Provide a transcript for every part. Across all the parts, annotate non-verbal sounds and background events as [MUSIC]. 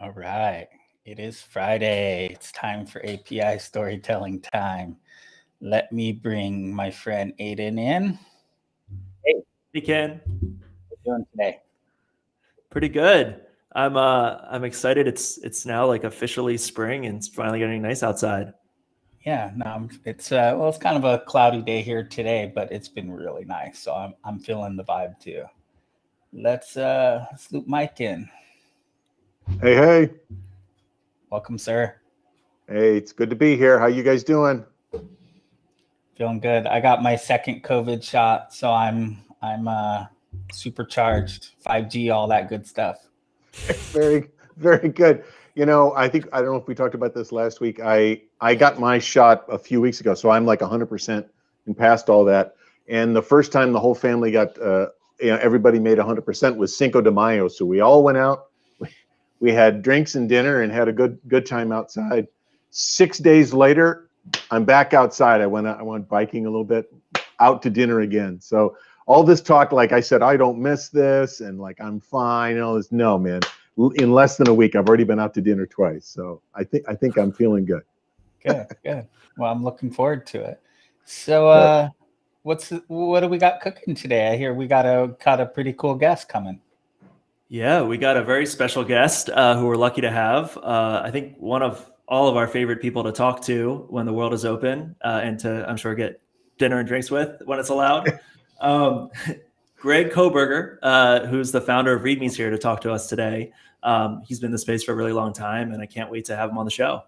All right. It is Friday. It's time for API storytelling time. Let me bring my friend Aidan in. Hey Kin. How you doing today? Pretty good. I'm uh I'm excited. It's it's now like officially spring and it's finally getting nice outside. Yeah, no, it's uh well, it's kind of a cloudy day here today, but it's been really nice. So I'm I'm feeling the vibe too. Let's uh let's loop Mike in. Hey, hey, Welcome, sir. hey! It's good to be here. How you guys doing? Feeling good. I got my second COVID shot, so I'm I'm uh supercharged, 5G, all that good stuff. [LAUGHS] Very, very good. You know, I think I don't know if we talked about this last week. I I got my shot a few weeks ago, so I'm like 100% and past all that. And the first time the whole family got, uh, you know, everybody made 100% was Cinco de Mayo. So we all went out. We, had drinks and dinner and had a good good time outside. Six days later, I'm back outside. I went I went biking a little bit, out to dinner again. So all this talk, like I said, I don't miss this, and like I'm fine. And all this, no, man. In less than a week, I've already been out to dinner twice. So I think I think I'm feeling good. Good, good. Well, I'm looking forward to it. So uh what's what do we got cooking today? I hear we got a got a pretty cool guest coming. Yeah, we got a very special guest uh, who we're lucky to have. Uh, I think one of all of our favorite people to talk to when the world is open uh, and to, I'm sure, get dinner and drinks with when it's allowed. [LAUGHS] Um, Greg Koberger, uh, who's the founder of ReadMe's here to talk to us today. Um, he's been in the space for a really long time, and I can't wait to have him on the show.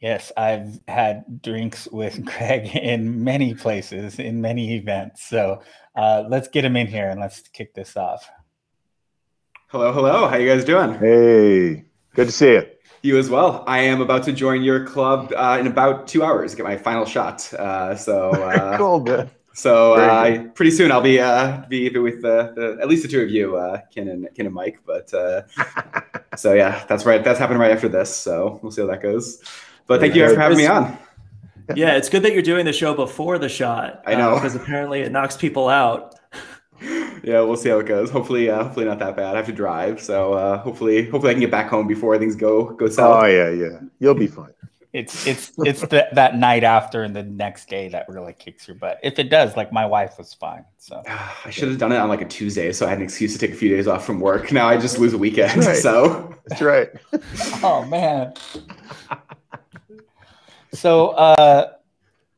Yes, I've had drinks with [LAUGHS] Greg in many places, in many events. So uh, let's get him in here and let's kick this off. Hello, hello. How you guys doing? Hey, good to see you. You as well. I am about to join your club uh, in about two hours. Get my final shot. Uh, so, [LAUGHS] uh, cool, man. so uh, pretty soon I'll be uh, be with uh, the, at least the two of you, uh, Kin and Kin and Mike. But uh, [LAUGHS] so yeah, that's right. That's happening right after this. So we'll see how that goes. But thank you guys for having me on. Yeah, it's good that you're doing the show before the shot. I know. because apparently it knocks people out. Yeah, we'll see how it goes. Hopefully, uh, hopefully not that bad. I have to drive, so uh, hopefully, hopefully I can get back home before things go go south. Oh yeah, yeah. You'll be fine. It's it's it's the, that night after and the next day that really kicks your butt. If it does, like my wife was fine. So [SIGHS] I should have done it on like a Tuesday, so I had an excuse to take a few days off from work. Now I just lose a weekend. Right. So That's right. [LAUGHS] oh man. So uh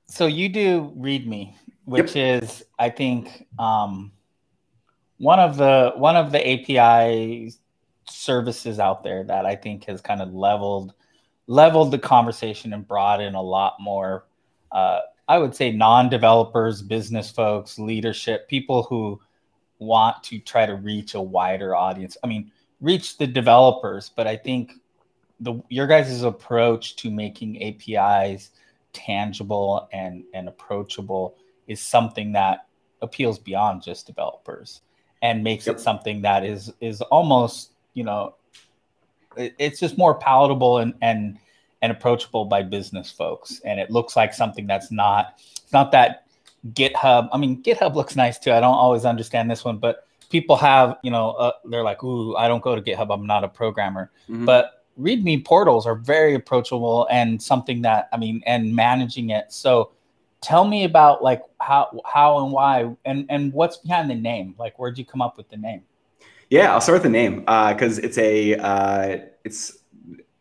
so you do README, which is I think um one of the one of the API services out there that I think has kind of leveled leveled the conversation and brought in a lot more uh I would say non-developers, business folks, leadership, people who want to try to reach a wider audience. I mean, reach the developers, but I think the your guys' approach to making APIs tangible and and approachable is something that appeals beyond just developers and makes Yep. it something that is is almost you know it- it's just more palatable and and and approachable by business folks. And it looks like something that's not it's not that github i mean github looks nice too. I don't always understand this one but people have you know uh, they're like ooh i don't go to github. I'm not a programmer. Mhm. but readme portals are very approachable and something that i mean and managing it. So tell me about like how how and why and and what's behind the name like where'd you come up with the name yeah, I'll start with the name because it's a uh, it's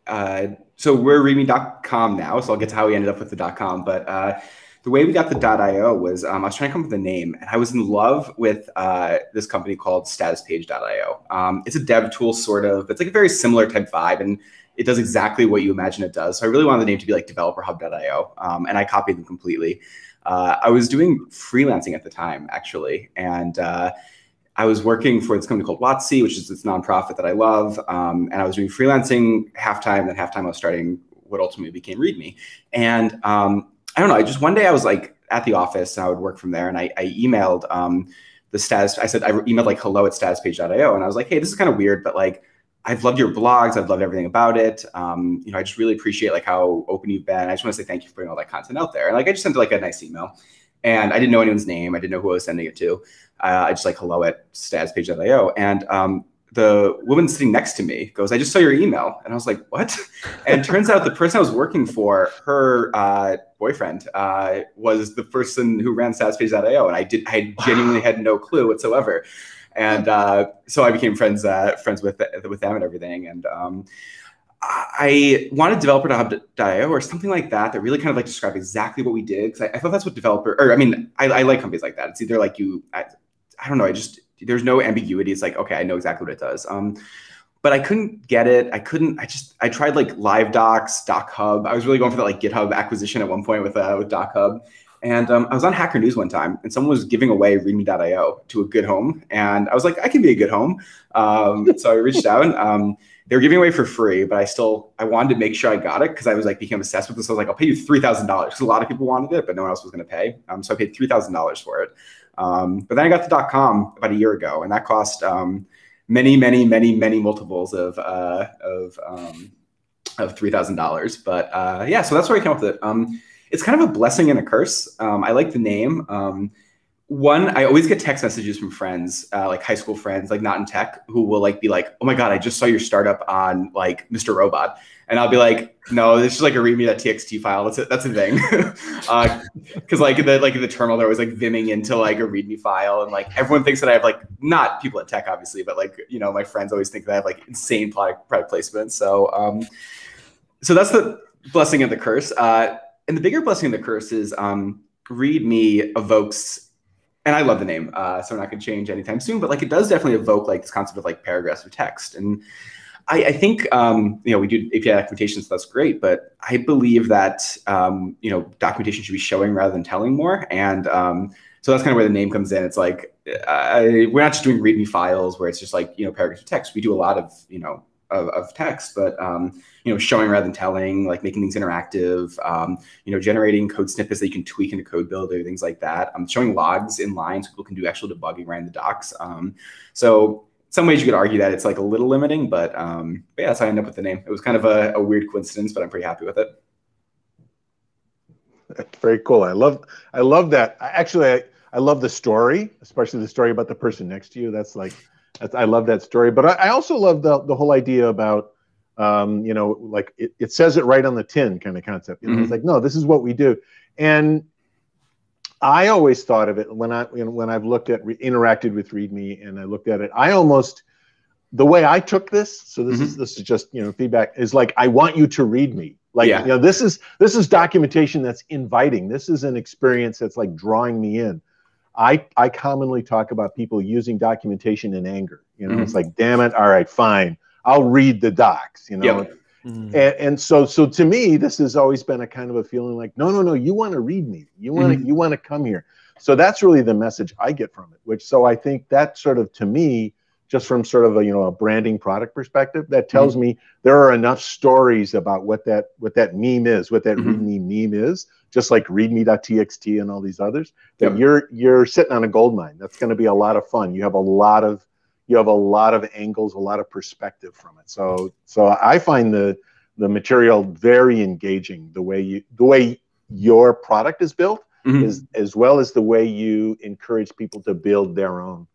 uh, so we're readme.com now. So I'll get to how we ended up with the .com, but uh, the way we got the .io was um, I was trying to come up with a name, and I was in love with uh, this company called StatusPage.io. Um, it's a dev tool, sort of. It's like a very similar type vibe, and it does exactly what you imagine it does. So I really wanted the name to be like DeveloperHub.io, um, and I copied them completely. Uh, I was doing freelancing at the time, actually, and uh, I was working for this company called Watsi, which is this nonprofit that I love, um, and I was doing freelancing half time. Then half time, I was starting what ultimately became README. And um, I don't know. I just one day I was like at the office, and I would work from there, and I, I emailed um, the status. I said I emailed like hello at statuspage.io, and I was like, hey, this is kind of weird, but like I've loved your blogs. I've loved everything about it. Um, you know, I just really appreciate like how open you've been. I just want to say thank you for putting all that content out there. And like I just sent like a nice email, and I didn't know anyone's name. I didn't know who I was sending it to. Uh, I just like hello at statuspage.io, and um, the woman sitting next to me goes, I just saw your email. And I was like, what? [LAUGHS] And turns out the person I was working for, her uh, boyfriend, uh, was the person who ran StatusPage.io. And I did, I genuinely had no clue whatsoever. And uh, so I became friends, uh, friends with, with them and everything. And um, I wanted Developer developer.io or something like that that really kind of like described exactly what we did. Cause I, I thought that's what developer, or I mean, I, I like companies like that. It's either like you, I, I don't know, I just, there's no ambiguity. It's like, okay, I know exactly what it does. Um, but I couldn't get it. I couldn't. I just I tried like Live Docs, Doc Hub. I was really going for that like GitHub acquisition at one point with uh, with Doc Hub. And um, I was on Hacker News one time, and someone was giving away README.io to a good home, and I was like, I can be a good home. Um, so I reached out. Um, they were giving away for free, but I still I wanted to make sure I got it because I was like became obsessed with this. I was like, I'll pay you three thousand dollars because a lot of people wanted it, but no one else was going to pay. Um, so I paid three thousand dollars for it. Um, but then I got the com about a year ago, and that cost um, many, many, many, many multiples of uh, of of three thousand dollars. But uh, yeah, so that's where I came up with it. Um, it's kind of a blessing and a curse. Um, I like the name. Um, one, I always get text messages from friends, uh, like high school friends, like not in tech, who will like be like, "Oh my god, I just saw your startup on like Mr. Robot," and I'll be like, "No, this is like a readme.txt file. That's a, that's a thing." Because [LAUGHS] uh, like the like the terminal, they're always like vimming into like a README file, and like everyone thinks that I have like not people at tech, obviously, but like you know my friends always think that I have like insane product product placement. So um, so that's the blessing and the curse. Uh, and the bigger blessing and the curse is um, README evokes and I love the name, uh, so we're not going to change anytime soon. But like, it does definitely evoke like this concept of like paragraphs of text, and I, I think um, you know we do API documentation, so that's great. But I believe that um, you know documentation should be showing rather than telling more, and um, so that's kind of where the name comes in. It's like uh, we're not just doing README files where it's just like you know paragraphs of text. We do a lot of you know of, of text, but um, you know, showing rather than telling, like making things interactive, um, you know, generating code snippets that you can tweak into code builder, things like that. Um, showing logs in line so people can do actual debugging in the docs. Um, so some ways you could argue that it's like a little limiting, but, um, but yeah, how I ended up with the name. It was kind of a, a weird coincidence, but I'm pretty happy with it. That's very cool. I love, I love that. Actually, I, I love the story, especially the story about the person next to you. That's like, I love that story. But I, I also love the the whole idea about um, you know, like it, it says it right on the tin kind of concept. You know, mm-hmm. it's like, no, this is what we do. And I always thought of it when I you know, when I've looked at re- interacted with README and I looked at it, I almost the way I took this. So this mm-hmm. is this is just you know feedback is like I want you to read me. Like yeah. you know this is this is documentation that's inviting. This is an experience that's like drawing me in. I I commonly talk about people using documentation in anger. You know, mm-hmm. it's like, damn it, all right, fine. I'll read the docs, you know. Yep. Mm-hmm. And, and, so so to me, this has always been a kind of a feeling like, no, no, no, you want to read me. You want to mm-hmm. you want to come here. So that's really the message I get from it. Which so I think that sort of to me, just from sort of a you know a branding product perspective, that tells mm-hmm. me there are enough stories about what that what that meme is, what that mm-hmm. readme meme is, just like readme.txt and all these others. That yep. you're you're sitting on a gold mine. That's going to be a lot of fun. You have a lot of you have a lot of angles, a lot of perspective from it. So so I find the the material very engaging. The way you the way your product is built mm-hmm. is as well as the way you encourage people to build their own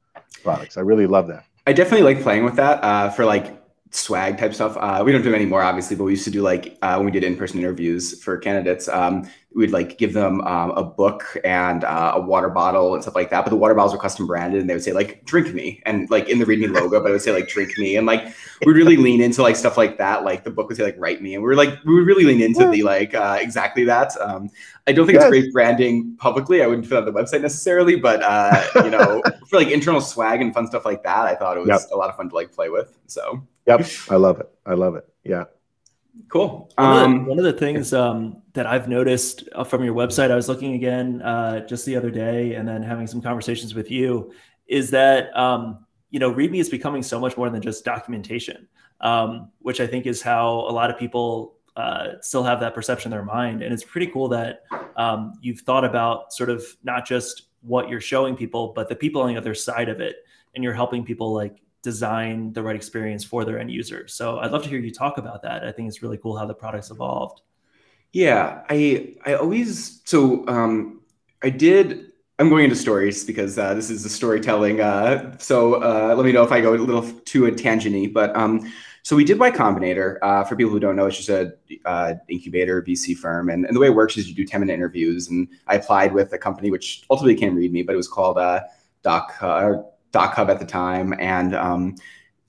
products. I really love that. I definitely like playing with that uh, for like swag type stuff. Uh, we don't do anymore, obviously, but we used to do like uh, when we did in-person interviews for candidates. Um, we'd like give them um, a book and uh, a water bottle and stuff like that. But the water bottles were custom branded, and they would say like "Drink me" and like in the Read Me logo, but it would say like "Drink me," and like we'd really lean into like stuff like that. Like the book would say like "Write me," and we were like we would really lean into the like uh, exactly that. Um, I don't think yes. it's great branding publicly. I wouldn't put on the website necessarily, but uh, you know, [LAUGHS] for like internal swag and fun stuff like that, I thought it was yep. a lot of fun to like play with. So. Yep, I love it. I love it. Yeah. Cool. One, um, of, the, um, one of the things um, that I've noticed uh, from your website, I was looking again uh, just the other day, and then having some conversations with you, is that um, you know README is becoming so much more than just documentation, um, which I think is how a lot of people uh, still have that perception in their mind. And it's pretty cool that um, you've thought about sort of not just what you're showing people, but the people on the other side of it, and you're helping people like design the right experience for their end user. So I'd love to hear you talk about that. I think it's really cool how the product's evolved. Yeah, I I always so um, I did I'm going into stories because uh, this is a storytelling. Uh, so uh, let me know if I go a little too a tangenty. But um, so we did Y Combinator. Uh, for people who don't know, it's just a uh, incubator VC firm, and, and the way it works is you do 10 minute interviews. And I applied with a company which ultimately came README, but it was called uh, Doc Doc Hub at the time, and um,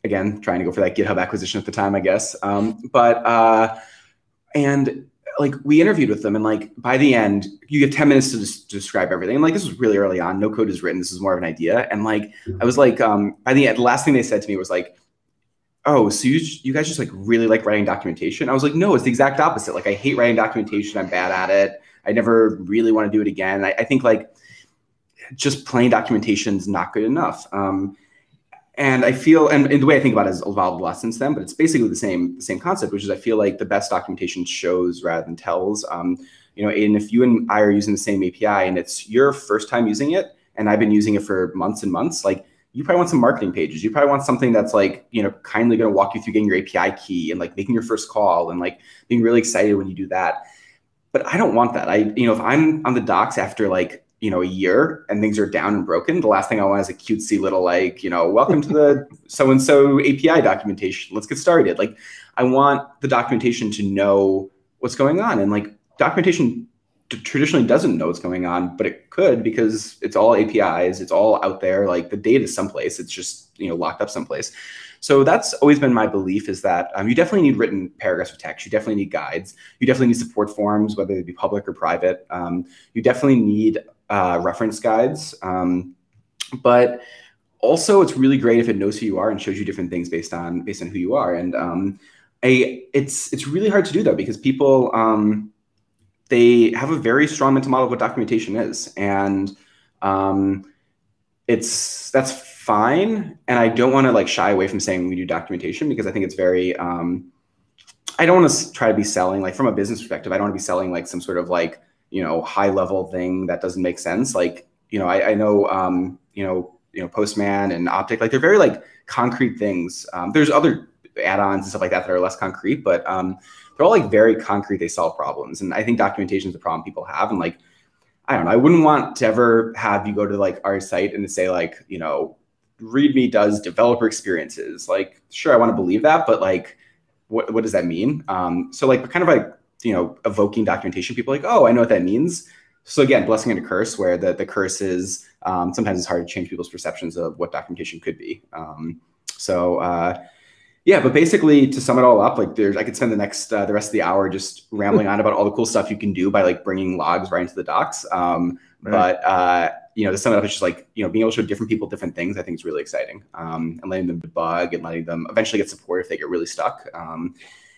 again trying to go for that GitHub acquisition at the time, I guess. Um, but and like we interviewed with them and like by the end you get 10 minutes to, des- describe everything. And like this was really early on. No code is written. This is more of an idea. And like i was like um by the end the last thing they said to me was like oh so you, you guys just like really like writing documentation? I was like no it's the exact opposite. Like i hate writing documentation. I'm bad at it. I never really want to do it again. I, I think like just plain documentation is not good enough um, and I feel, and, and, the way I think about it has evolved a lot since then, but it's basically the same the same concept, which is I feel like the best documentation shows rather than tells. Um, you know, and if you and I are using the same API and it's your first time using it, and I've been using it for months and months, like you probably want some marketing pages. You probably want something that's like, you know, kindly going to walk you through getting your API key and like making your first call and like being really excited when you do that. But I don't want that. I, you know, if I'm on the docs after like you know a year and things are down and broken the last thing i want is a cutesy little like you know welcome to the so and so api documentation let's get started like i want the documentation to know what's going on and like documentation traditionally doesn't know what's going on but it could because it's all apis it's all out there like the data is someplace it's just you know locked up someplace so that's always been my belief is that um, you definitely need written paragraphs of text. You definitely need guides. You definitely need support forms, whether they be public or private. Um, you definitely need uh, reference guides. Um, but also, it's really great if it knows who you are and shows you different things based on based on who you are. And um, it's it's really hard to do though because people um, they have a very strong mental model of what documentation is, and um, it's that's fine. And I don't want to like shy away from saying we do documentation because I think it's very um, I don't want to try to be selling like from a business perspective. I don't want to be selling like some sort of like you know high level thing that doesn't make sense. Like you know i, I know um, you know you know postman and optic like they're very like concrete things. Um, there's other add-ons and stuff like that that are less concrete but um, they're all like very concrete. They solve problems. And i think documentation is the problem people have. And like i don't know. I wouldn't want to ever have you go to like our site and say like you know readme does developer experiences. Like sure i want to believe that but like what, what does that mean? Um, so like kind of like you know evoking documentation people like oh i know what that means. So again blessing and a curse where the, the curse is um, sometimes it's hard to change people's perceptions of what documentation could be. Um, so uh, yeah but basically to sum it all up like there's i could spend the next uh, the rest of the hour just [LAUGHS] rambling on about all the cool stuff you can do by like bringing logs right into the docs. Um, right. but uh, you know to sum it up it's just like you know being able to show different people different things i think is really exciting. Um, and letting them debug and letting them eventually get support if they get really stuck. Um,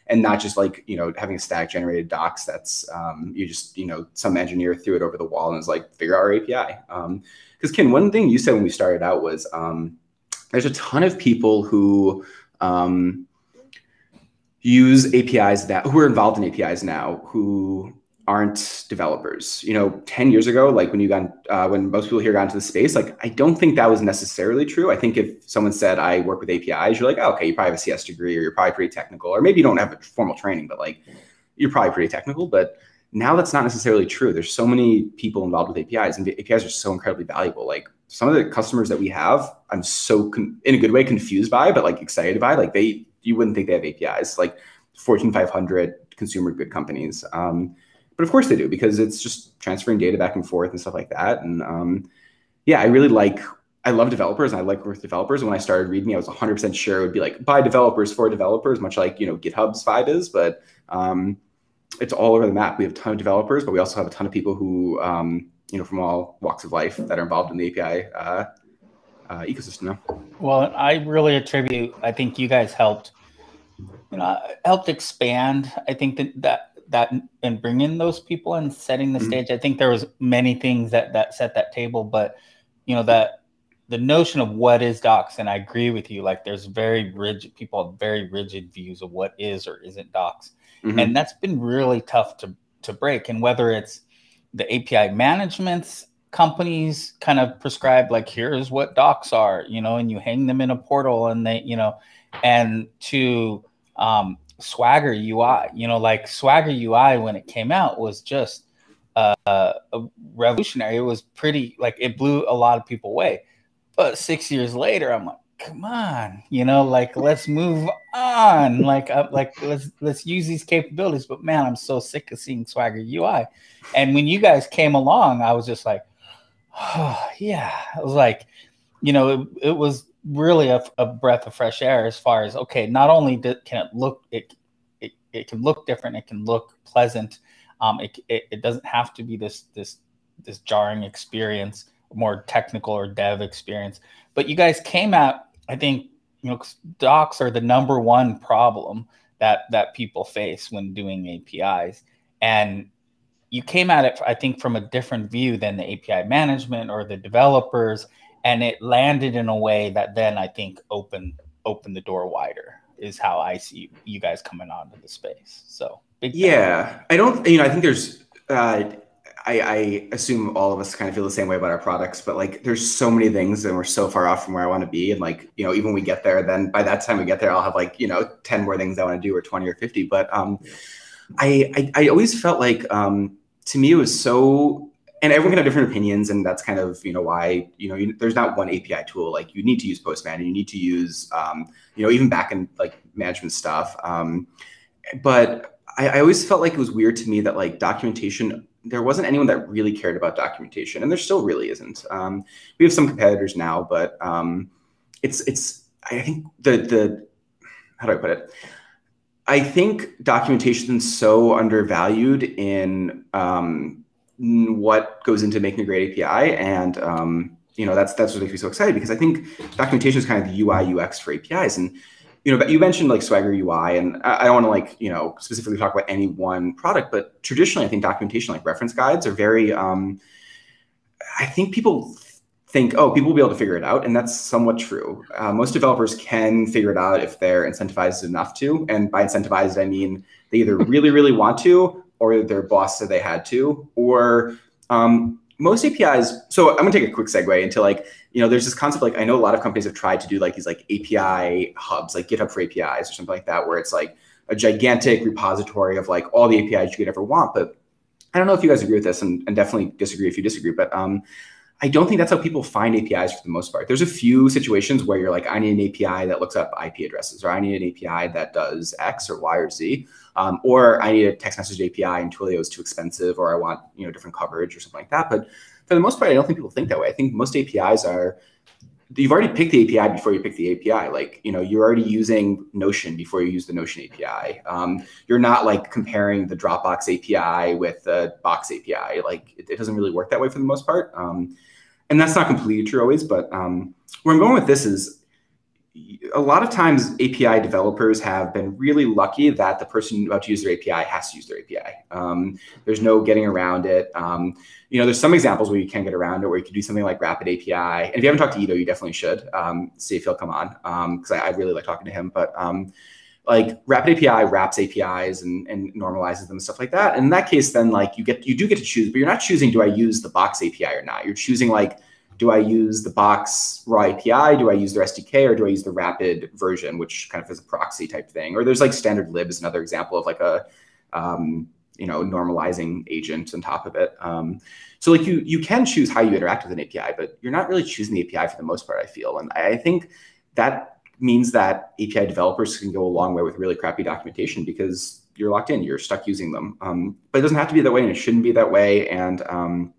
and not just like you know having a stack generated docs that's um, you just you know some engineer threw it over the wall and was like figure out our API. Because um, Kin, one thing you said when we started out was um, there's a ton of people who um, use APIs that who are involved in APIs now who aren't developers. You know, 10 years ago, like when you got, uh, when most people here got into the space, like I don't think that was necessarily true. I think if someone said I work with APIs, you're like, oh, okay, you probably have a CS degree or you're probably pretty technical, or maybe you don't have a formal training, but like you're probably pretty technical. But now that's not necessarily true. There's so many people involved with APIs, and APIs are so incredibly valuable. Like some of the customers that we have, I'm so con- in a good way confused by, but like excited by. Like they, you wouldn't think they have APIs. Like Fortune 500 consumer good companies. Um, but of course they do because it's just transferring data back and forth and stuff like that. And um, yeah, I really like I love developers and I like with developers. When I started README, I was 100% sure it would be like by developers for developers, much like you know GitHub's vibe is. But um, it's all over the map. We have a ton of developers, but we also have a ton of people who um, you know from all walks of life that are involved in the API uh, uh, ecosystem now. Well, I really attribute. I think you guys helped. You know, helped expand. I think that that that and bringing those people and setting the mm-hmm. stage. I think there was many things that that set that table, but you know that the notion of what is docs, and I agree with you. Like there's very rigid people have very rigid views of what is or isn't docs, mm-hmm. and that's been really tough to to break. And whether it's the API managements companies kind of prescribe like here's what docs are, you know, and you hang them in a portal and they, you know, and to um, Swagger UI. You know, like Swagger UI when it came out was just uh, revolutionary. It was pretty like it blew a lot of people away. But six years later, I'm like, come on, you know, like let's move on. Like, uh, like let's let's use these capabilities. But man, I'm so sick of seeing Swagger UI. And when you guys came along, I was just like, oh [SIGHS] yeah. I was like, you know, it, it was really a, a, breath of fresh air as far as okay, not only did, can it look it, it it can look different, it can look pleasant. Um, it, it, it doesn't have to be this this this jarring experience, more technical or dev experience. But you guys came out I think you know docs are the number one problem that that people face when doing APIs, and you came at it I think from a different view than the API management or the developers, and it landed in a way that then I think opened opened the door wider. Is how I see you guys coming onto the space. So yeah, I don't you know I think there's. Uh, I, I, assume all of us kind of feel the same way about our products, but like there's so many things and we're so far off from where I want to be. And like, you know, even we get there, then by that time we get there, I'll have like, you know, 10 more things I want to do or 20 or 50. But um, I, I, I always felt like um, to me it was so, and everyone can have different opinions. And that's kind of, you know, why, you know, you, there's not one API tool. Like you need to use Postman and you need to use, um, you know, even back in like management stuff. Um, but I, I always felt like it was weird to me that like documentation there wasn't anyone that really cared about documentation, and there still really isn't. Um, we have some competitors now, but um, it's it's I think the the how do I put it? I think documentation is so undervalued in um, what goes into making a great API, and um, you know that's that's what makes me so excited because I think documentation is kind of the UI UX for APIs, and you know, you mentioned like Swagger UI, and I don't want to like you know specifically talk about any one product, but traditionally, I think documentation like reference guides are very. Um, I think people think, oh, people will be able to figure it out, and that's somewhat true. Uh, most developers can figure it out if they're incentivized enough to, and by incentivized, I mean they either really, really want to, or their boss said they had to, or um, most APIs. So I'm gonna take a quick segue into like, you know, there's this concept like I know a lot of companies have tried to do like these like API hubs, like GitHub for APIs or something like that, where it's like a gigantic repository of like all the APIs you could ever want. But I don't know if you guys agree with this, and, and definitely disagree if you disagree. But um, I don't think that's how people find APIs for the most part. There's a few situations where you're like, I need an API that looks up IP addresses, or I need an API that does X or Y or Z, um, or I need a text message API and Twilio is too expensive, or I want you know different coverage or something like that. But for the most part, I don't think people think that way. I think most APIs are you've already picked the API before you pick the API. Like, you know, you're already using Notion before you use the Notion API. Um, you're not like comparing the Dropbox API with the Box API. Like, it, it, doesn't really work that way for the most part. Um, and that's not completely true always, but um, where I'm going with this is a lot of times API developers have been really lucky that the person about to use their API has to use their API. Um, there's no getting around it. Um, you know, there's some examples where you can get around it, where you can do something like Rapid API. And if you haven't talked to Iddo, you definitely should um, see if he'll come on because um, I, I, really like talking to him. But um, like Rapid API wraps APIs and, and normalizes them and stuff like that. And in that case, then like you get you do get to choose, but you're not choosing do I use the Box API or not. You're choosing like do I use the Box raw API? Do I use their SDK or do I use the rapid version, which kind of is a proxy type thing? Or there's like standard lib is another example of like a, um, you know, normalizing agent on top of it. Um, so like you, you can choose how you interact with an API, but you're not really choosing the API for the most part, I feel. And I think that means that API developers can go a long way with really crappy documentation because you're locked in, you're stuck using them. Um, but it doesn't have to be that way and it shouldn't be that way. And um,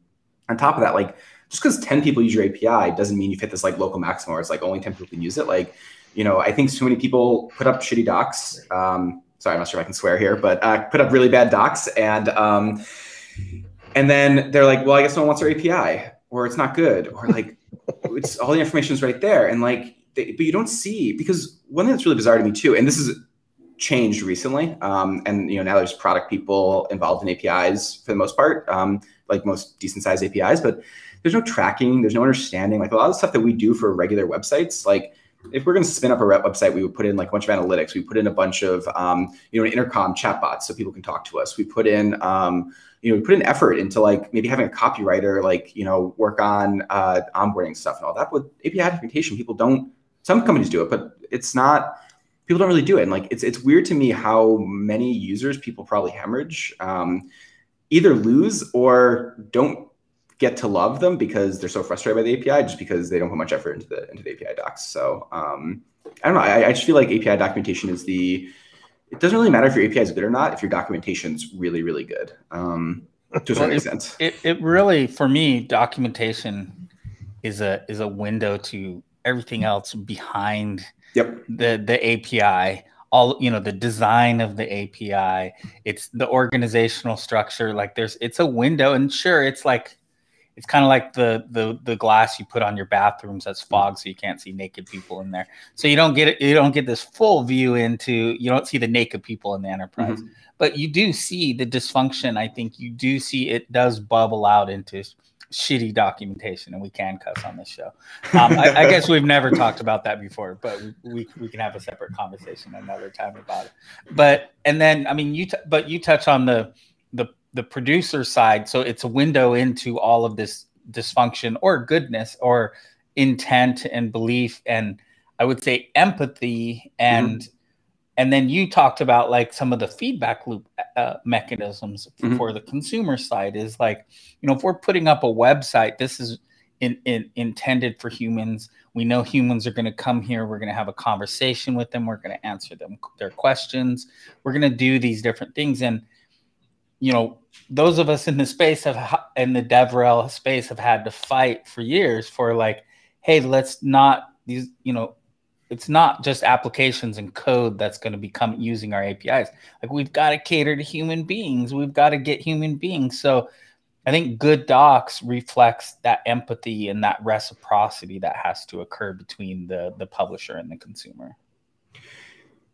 on top of that, like just because 10 people use your API doesn't mean you've hit this like local maximum where it's like only 10 people can use it. Like, you know, I think so many people put up shitty docs. Um, sorry, I'm not sure if I can swear here, but uh, put up really bad docs and um, and then they're like, well, I guess no one wants our API or it's not good or like [LAUGHS] it's all the information is right there. And like, they, but you don't see because one thing that's really bizarre to me too, and this is changed recently. Um, and you know, now there's product people involved in APIs for the most part, um, like most decent sized APIs, but there's no tracking, there's no understanding. Like a lot of stuff that we do for regular websites, like if we're going to spin up a rep website, we would put in like a bunch of analytics. We put in a bunch of, um, you know, an intercom chatbots so people can talk to us. We put in, um, you know, we put in effort into like maybe having a copywriter, like, you know, work on uh, onboarding stuff and all that. With API documentation, people don't, some companies do it, but it's not, people don't really do it. And like, it's, it's weird to me how many users people probably hemorrhage. Um, either lose or don't get to love them because they're so frustrated by the API, just because they don't put much effort into the into the API docs. So um, I don't know. I, I just feel like API documentation is the. It doesn't really matter if your API is good or not if your documentation's really really good. Um, to a certain it, extent. It, it really for me documentation is a is a window to everything else behind yep. the the API all you know the design of the api it's the organizational structure like there's it's a window and sure it's like it's kind of like the the the glass you put on your bathrooms that's fog so you can't see naked people in there. So you don't get it you don't get this full view into you don't see the naked people in the enterprise. Mm-hmm. but you do see the dysfunction i think you do see it does bubble out into shitty documentation, and we can cuss on this show. Um, I, I, guess we've never talked about that before, but we, we, can have a separate conversation another time about it. But and then I mean you t- but you touch on the the the producer side, so it's a window into all of this dysfunction or goodness or intent and belief and I would say empathy and mm-hmm and then you talked about like some of the feedback loop uh, mechanisms mm-hmm. for the consumer side is like you know if we're putting up a website this is in, in, intended for humans. We know humans are going to come here. We're going to have a conversation with them. We're going to answer them their questions. We're going to do these different things. And you know those of us in the space have in the devrel space have had to fight for years for like hey let's not these you know it's not just applications and code that's going to become using our APIs. Like we've got to cater to human beings. We've got to get human beings. So I think good docs reflects that empathy and that reciprocity that has to occur between the the publisher and the consumer.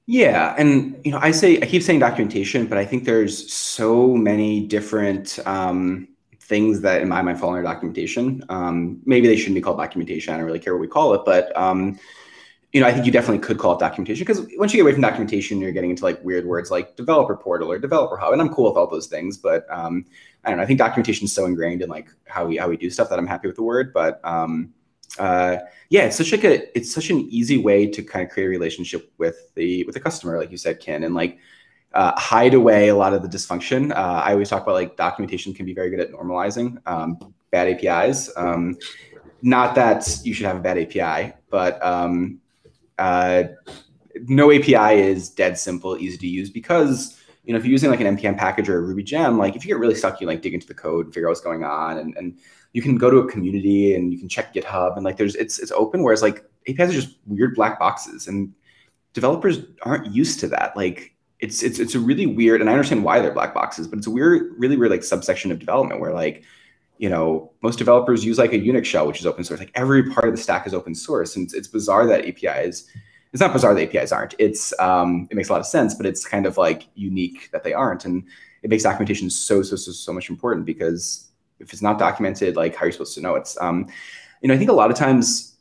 Yeah, and you know, I say I keep saying documentation, but I think there's so many different um, things that, in my mind, fall under documentation. Um, maybe they shouldn't be called documentation. I don't really care what we call it, but um, you know, I think you definitely could call it documentation because once you get away from documentation, you're getting into like weird words like developer portal or developer hub, and I'm cool with all those things. But um, I don't know. I think documentation is so ingrained in like how we how we do stuff that I'm happy with the word. But um, uh, yeah, it's such like a it's such an easy way to kind of create a relationship with the with the customer, like you said, Kin, and like uh, hide away a lot of the dysfunction. Uh, I always talk about like documentation can be very good at normalizing um, bad APIs. Um, not that you should have a bad API, but um, uh, no API is dead simple, easy to use because you know if you're using like an npm package or a Ruby gem, like if you get really stuck, you like dig into the code and figure out what's going on, and and you can go to a community and you can check GitHub and like there's it's it's open. Whereas like APIs are just weird black boxes, and developers aren't used to that. Like it's it's it's a really weird, and I understand why they're black boxes, but it's a weird, really weird like subsection of development where like you know, most developers use like a Unix shell, which is open source. Like every part of the stack is open source, and it's, it's bizarre that APIs. It's not bizarre that APIs aren't. It's um, it makes a lot of sense, but it's kind of like unique that they aren't, and it makes documentation so so so so much important because if it's not documented, like how are you supposed to know? It's um, you know, I think a lot of times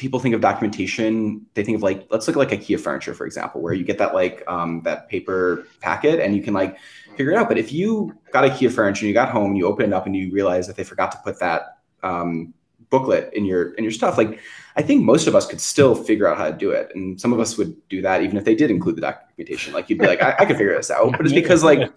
people think of documentation, they think of like, let's look at like IKEA furniture, for example, where you get that like um, that paper packet and you can like figure it out. But if you got IKEA furniture and you got home, you open it up and you realize that they forgot to put that um, booklet in your in your stuff, like I think most of us could still figure out how to do it. And some of us would do that even if they did include the documentation. Like you'd be like, I, I could figure this out. But it's because like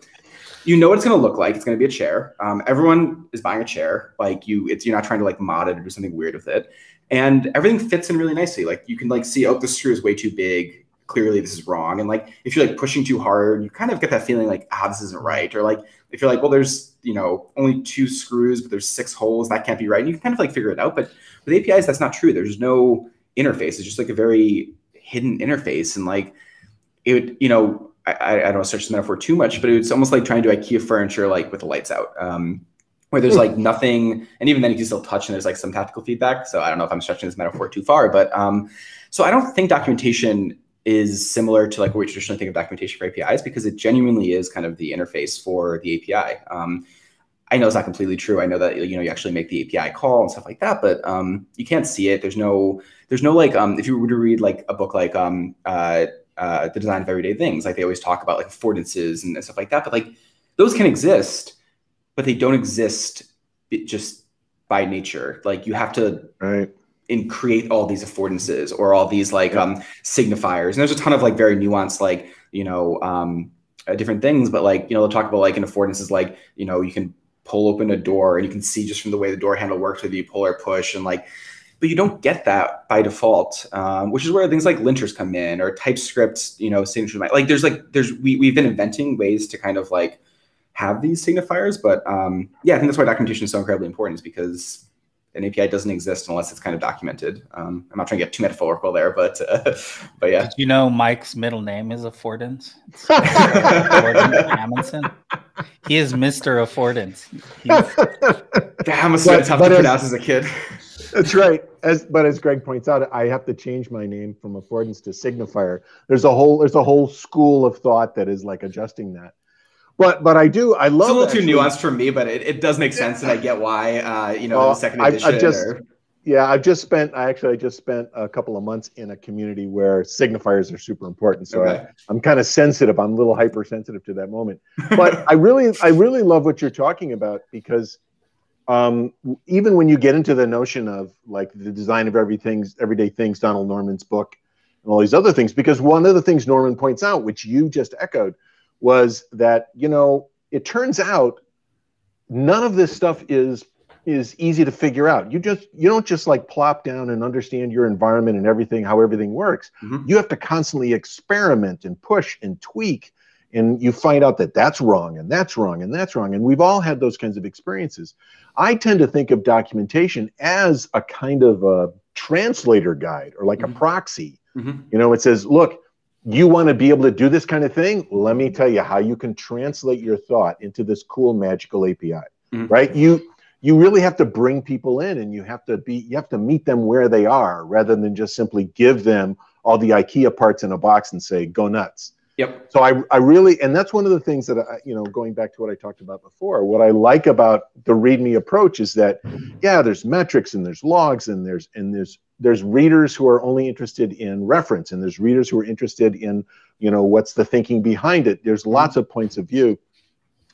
you know what it's going to look like. It's going to be a chair. Um, everyone is buying a chair. Like you, it's you're not trying to like mod it or do something weird with it and everything fits in really nicely. Like you can like see, oh, the screw is way too big. Clearly, this is wrong. And like if you're like pushing too hard, you kind of get that feeling like, ah, this isn't right. Or like if you're like, well, there's you know only two screws, but there's six holes, that can't be right. And you can kind of like figure it out. But with APIs, that's not true. There's no interface. It's just like a very hidden interface. And like it would, you know, I, I don't want to stretch the metaphor too much, but it's almost like trying to IKEA furniture like with the lights out. Um, where there's like nothing, and even then you can still touch and there's like some tactical feedback. So I don't know if I'm stretching this metaphor too far, but um, so I don't think documentation is similar to like what we traditionally think of documentation for APIs because it genuinely is kind of the interface for the API. Um, I know it's not completely true. I know that you know you actually make the API call and stuff like that, but um, you can't see it. There's no there's no like um, if you were to read like a book like um, uh, uh, the design of everyday things, like they always talk about like affordances and stuff like that, but like those can exist but they don't exist just by nature. Like you have to right and create all these affordances or all these like yeah. um signifiers. And there's a ton of like very nuanced like you know um uh, different things. But like you know, they'll talk about like an affordance is like you know you can pull open a door and you can see just from the way the door handle works whether you pull or push and like but you don't get that by default, um, which is where things like linters come in or TypeScript, you know, signature. Like there's like there's we we've been inventing ways to kind of like have these signifiers, but um, yeah, I think that's why documentation is so incredibly important, is because an API doesn't exist unless it's kind of documented. Um, I'm not trying to get too metaphorical there, but uh, [LAUGHS] but yeah. Did you know Mike's middle name is Affordance? [LAUGHS] Affordance Amundsen. He is Mr. Affordance. He's... Damn, must have tough to pronounce as a kid. That's right. As but as Greg points out, I have to change my name from affordance to signifier. There's a whole there's a whole school of thought that is like adjusting that. But but I do I love it's a little too nuanced for me, but it, it does make sense, and I get why. Uh, you know, well, the second edition. I, I just, or... Yeah, I've just spent. I actually I just spent a couple of months in a community where signifiers are super important. So okay. I, I'm kind of sensitive. I'm a little hypersensitive to that moment. [LAUGHS] But I really I really love what you're talking about because um, even when you get into the notion of like the design of everything's everyday things, Donald Norman's book, and all these other things, because one of the things Norman points out, which you just echoed, was that you know it turns out none of this stuff is is easy to figure out. You just you don't just like plop down and understand your environment and everything, how everything works. Mm-hmm. You have to constantly experiment and push and tweak and you find out that that's wrong and that's wrong and that's wrong and we've all had those kinds of experiences i tend to think of documentation as a kind of a translator guide or like mm-hmm. a proxy mm-hmm. you know it says look you want to be able to do this kind of thing? Let me tell you how you can translate your thought into this cool magical api mm-hmm. right? You you really have to bring people in and you have to be you have to meet them where they are rather than just simply give them all the ikea parts in a box and say go nuts Yep. So I, I really, and that's one of the things that I, you know, going back to what I talked about before, what I like about the README approach is that, yeah, there's metrics and there's logs and there's and there's there's readers who are only interested in reference and there's readers who are interested in, you know, what's the thinking behind it. There's lots of points of view.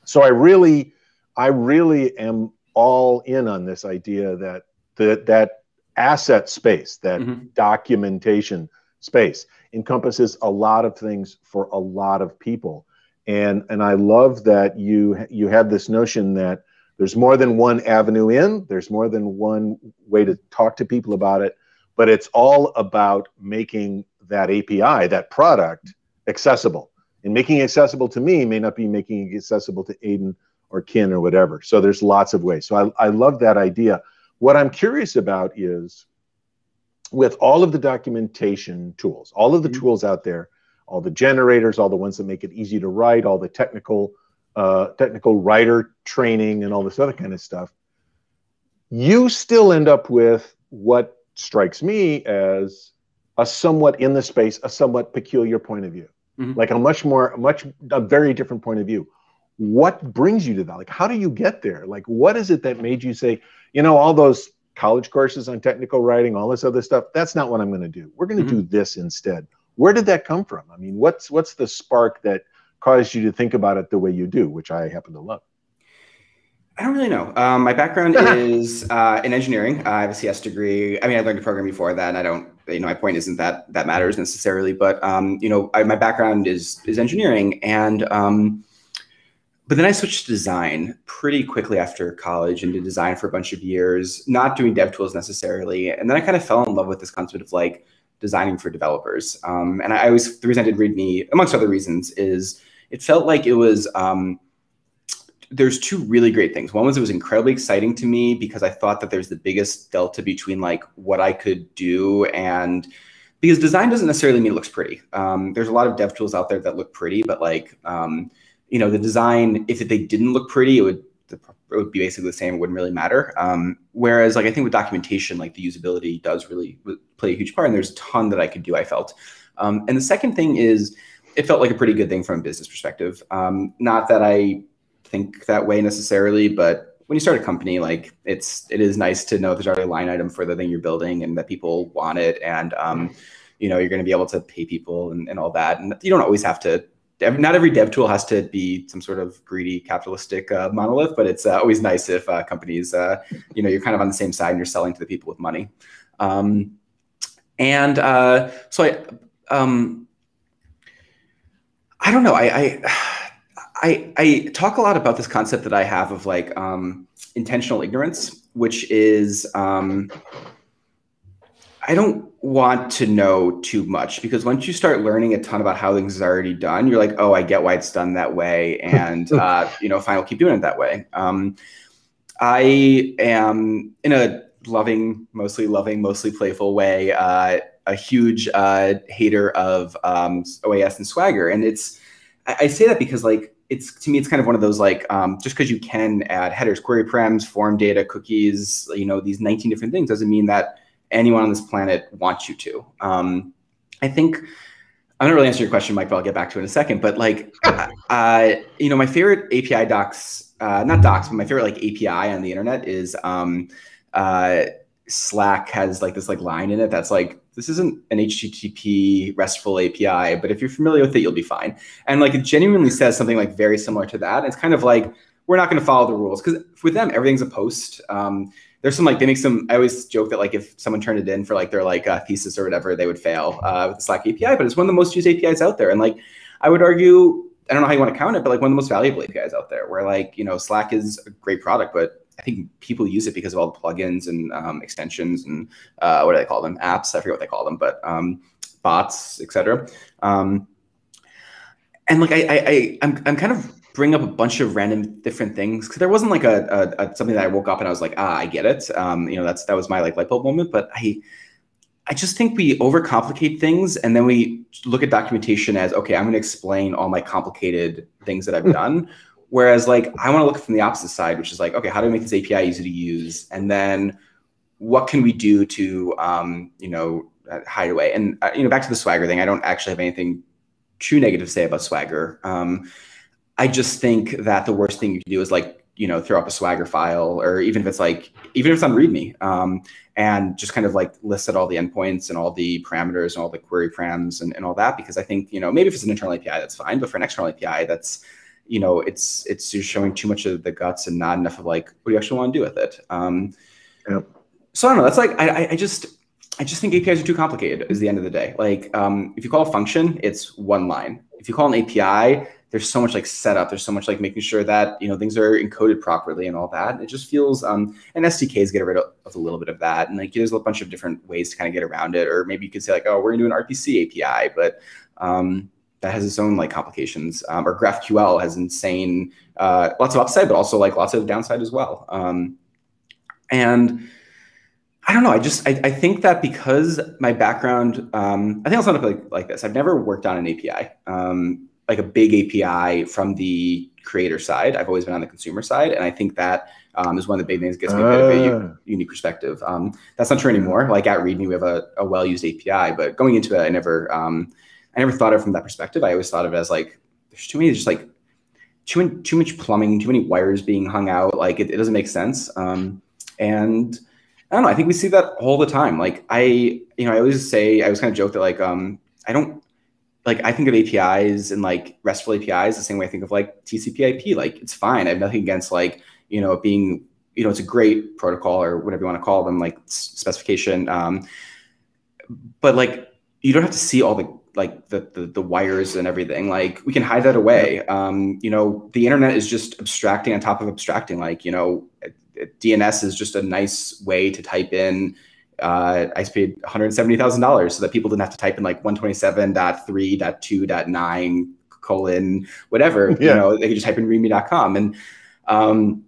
So I really, I really am all in on this idea that that that asset space, that mm-hmm. documentation space encompasses a lot of things for a lot of people. And and i love that you you have this notion that there's more than one avenue in there's more than one way to talk to people about it but it's all about making that api that product accessible. And making it accessible to me may not be making it accessible to aiden or kin or whatever. So there's lots of ways. So i, I love that idea. What i'm curious about is with all of the documentation tools, all of the mm-hmm. tools out there, all the generators, all the ones that make it easy to write, all the technical uh, technical writer training, and all this other kind of stuff, you still end up with what strikes me as a somewhat in the space, a somewhat peculiar point of view, mm-hmm. like a much more, much a very different point of view. What brings you to that? Like, how do you get there? Like, what is it that made you say, you know, all those college courses on technical writing, all this other stuff. That's not what I'm going to do. We're going to mm-hmm. do this instead. Where did that come from? I mean, what's what's the spark that caused you to think about it the way you do, which I happen to love? I don't really know. Um, my background [LAUGHS] is uh, in engineering. I have a CS degree. I mean, I learned to program before that, and I don't. You know, my point isn't that that matters necessarily, but um, you know, I, my background is is engineering, and um, but then I switched to design pretty quickly after college and did design for a bunch of years, not doing dev tools necessarily. And then I kind of fell in love with this concept of like designing for developers. Um, and I always, the reason I did README, amongst other reasons, is it felt like it was, um, there's two really great things. One was it was incredibly exciting to me because I thought that there's the biggest delta between like what I could do and because design doesn't necessarily mean it looks pretty. Um, there's a lot of dev tools out there that look pretty, but like, um, you know, the design, if they didn't look pretty, it would it would be basically the same. It wouldn't really matter. Um, whereas, like I think with documentation, like the usability does really play a huge part, and there's a ton that I could do. I felt, um, and the second thing is, it felt like a pretty good thing from a business perspective. Um, not that I think that way necessarily, but when you start a company, like it's it is nice to know there's already a line item for the thing you're building and that people want it, and um, you know you're going to be able to pay people and, and all that, and you don't always have to not every dev tool has to be some sort of greedy capitalistic uh, monolith, but it's uh, always nice if uh, companies, uh, you know, you're kind of on the same side and you're selling to the people with money. Um, and uh, so I, um, I don't know. I, I [SIGHS] I talk a lot about this concept that I have of like um, intentional ignorance, which is um, I don't want to know too much because once you start learning a ton about how things are already done, you're like, oh, I get why it's done that way, and [LAUGHS] uh, you know, fine, I'll keep doing it that way. Um, I am in a loving, mostly loving, mostly playful way, uh, a huge uh, hater of um, OAS and Swagger, and it's I, I, say that because like it's to me it's kind of one of those like um, just because you can add headers, query params, form data, cookies, you know these 19 different things doesn't mean that anyone on this planet wants you to. Um, I think I'm not really answering your question, Mike, but I'll get back to it in a second. But like, uh, you know, my favorite API docs, uh, not docs, but my favorite like API on the internet is um, uh, Slack has like this like line in it that's like this isn't an HTTP RESTful API, but if you're familiar with it, you'll be fine. And like it genuinely says something like very similar to that. It's kind of like we're not going to follow the rules because with them everything's a post. Um, there's some like they make some. I always joke that like if someone turned it in for like their like uh, thesis or whatever, they would fail uh, with the Slack API. But it's one of the most used APIs out there, and like I would argue, I don't know how you want to count it, but like one of the most valuable APIs out there. Where like you know Slack is a great product, but I think people use it because of all the plugins and um, extensions and uh, what do they call them? Apps. I forget what they call them, but um, bots, etc. Um, and like I, I, I, I'm, I'm kind of bring up a bunch of random different things because there wasn't like a, a, a, something that I woke up and I was like, ah, I get it. Um, you know, that's that was my like light bulb moment. But I I just think we overcomplicate things and then we look at documentation as okay, I'm going to explain all my complicated things that I've hmm. done. Whereas like I want to look from the opposite side, which is like, okay, how do we make this API easy to use? And then what can we do to um, you know hide away? And uh, you know, back to the Swagger thing, I don't actually have anything too negative to say about Swagger. Um, I just think that the worst thing you can do is like, you know, throw up a swagger file or even if it's like, even if it's on README um, and just kind of like list out all the endpoints and all the parameters and all the query params and, and all that. Because I think, you know, maybe if it's an internal API, that's fine. But for an external API, that's, you know, it's, it's just showing too much of the guts and not enough of like, what do you actually want to do with it? Um, yep. So I don't know. That's like, I, I just, I just think APIs are too complicated is the end of the day. Like um, if you call a function, it's one line. If you call an API, there's so much like setup. There's so much like making sure that you know things are encoded properly and all that. It just feels um, and SDKs get rid of, a little bit of that. And like there's a bunch of different ways to kind of get around it. Or maybe you could say like, oh, we're gonna do an RPC API, but um, that has its own like complications. Um, or GraphQL has insane uh, lots of upside, but also like lots of downside as well. Um, and I don't know. I just I, I think that because my background, um, I think I'll sound up like, like this. I've never worked on an API. Um, like a big API from the creator side. I've always been on the consumer side, and I think that um, is one of the big things that gets me a bit of a uh. unique perspective. Um, that's not true anymore. Like at README, we have a, a well-used API, but going into it, I never, um, I never thought of it from that perspective. I always thought of it as like there's too many, just like too many, too much plumbing, too many wires being hung out. Like it, it doesn't make sense. Um, and I don't know. I think we see that all the time. Like I, you know, I always say I was kind of joke that like um, I don't like I think of APIs and like RESTful APIs the same way I think of like TCP/IP. Like it's fine. I have nothing against like you know being you know it's a great protocol or whatever you want to call them like specification. Um, but like you don't have to see all the like the, the, the wires and everything. Like we can hide that away. Um, you know the internet is just abstracting on top of abstracting. Like you know DNS is just a nice way to type in uh, I paid $170,000 so that people didn't have to type in like 127.3.2.9 colon whatever. Yeah. You know, they could just type in readme.com. And um,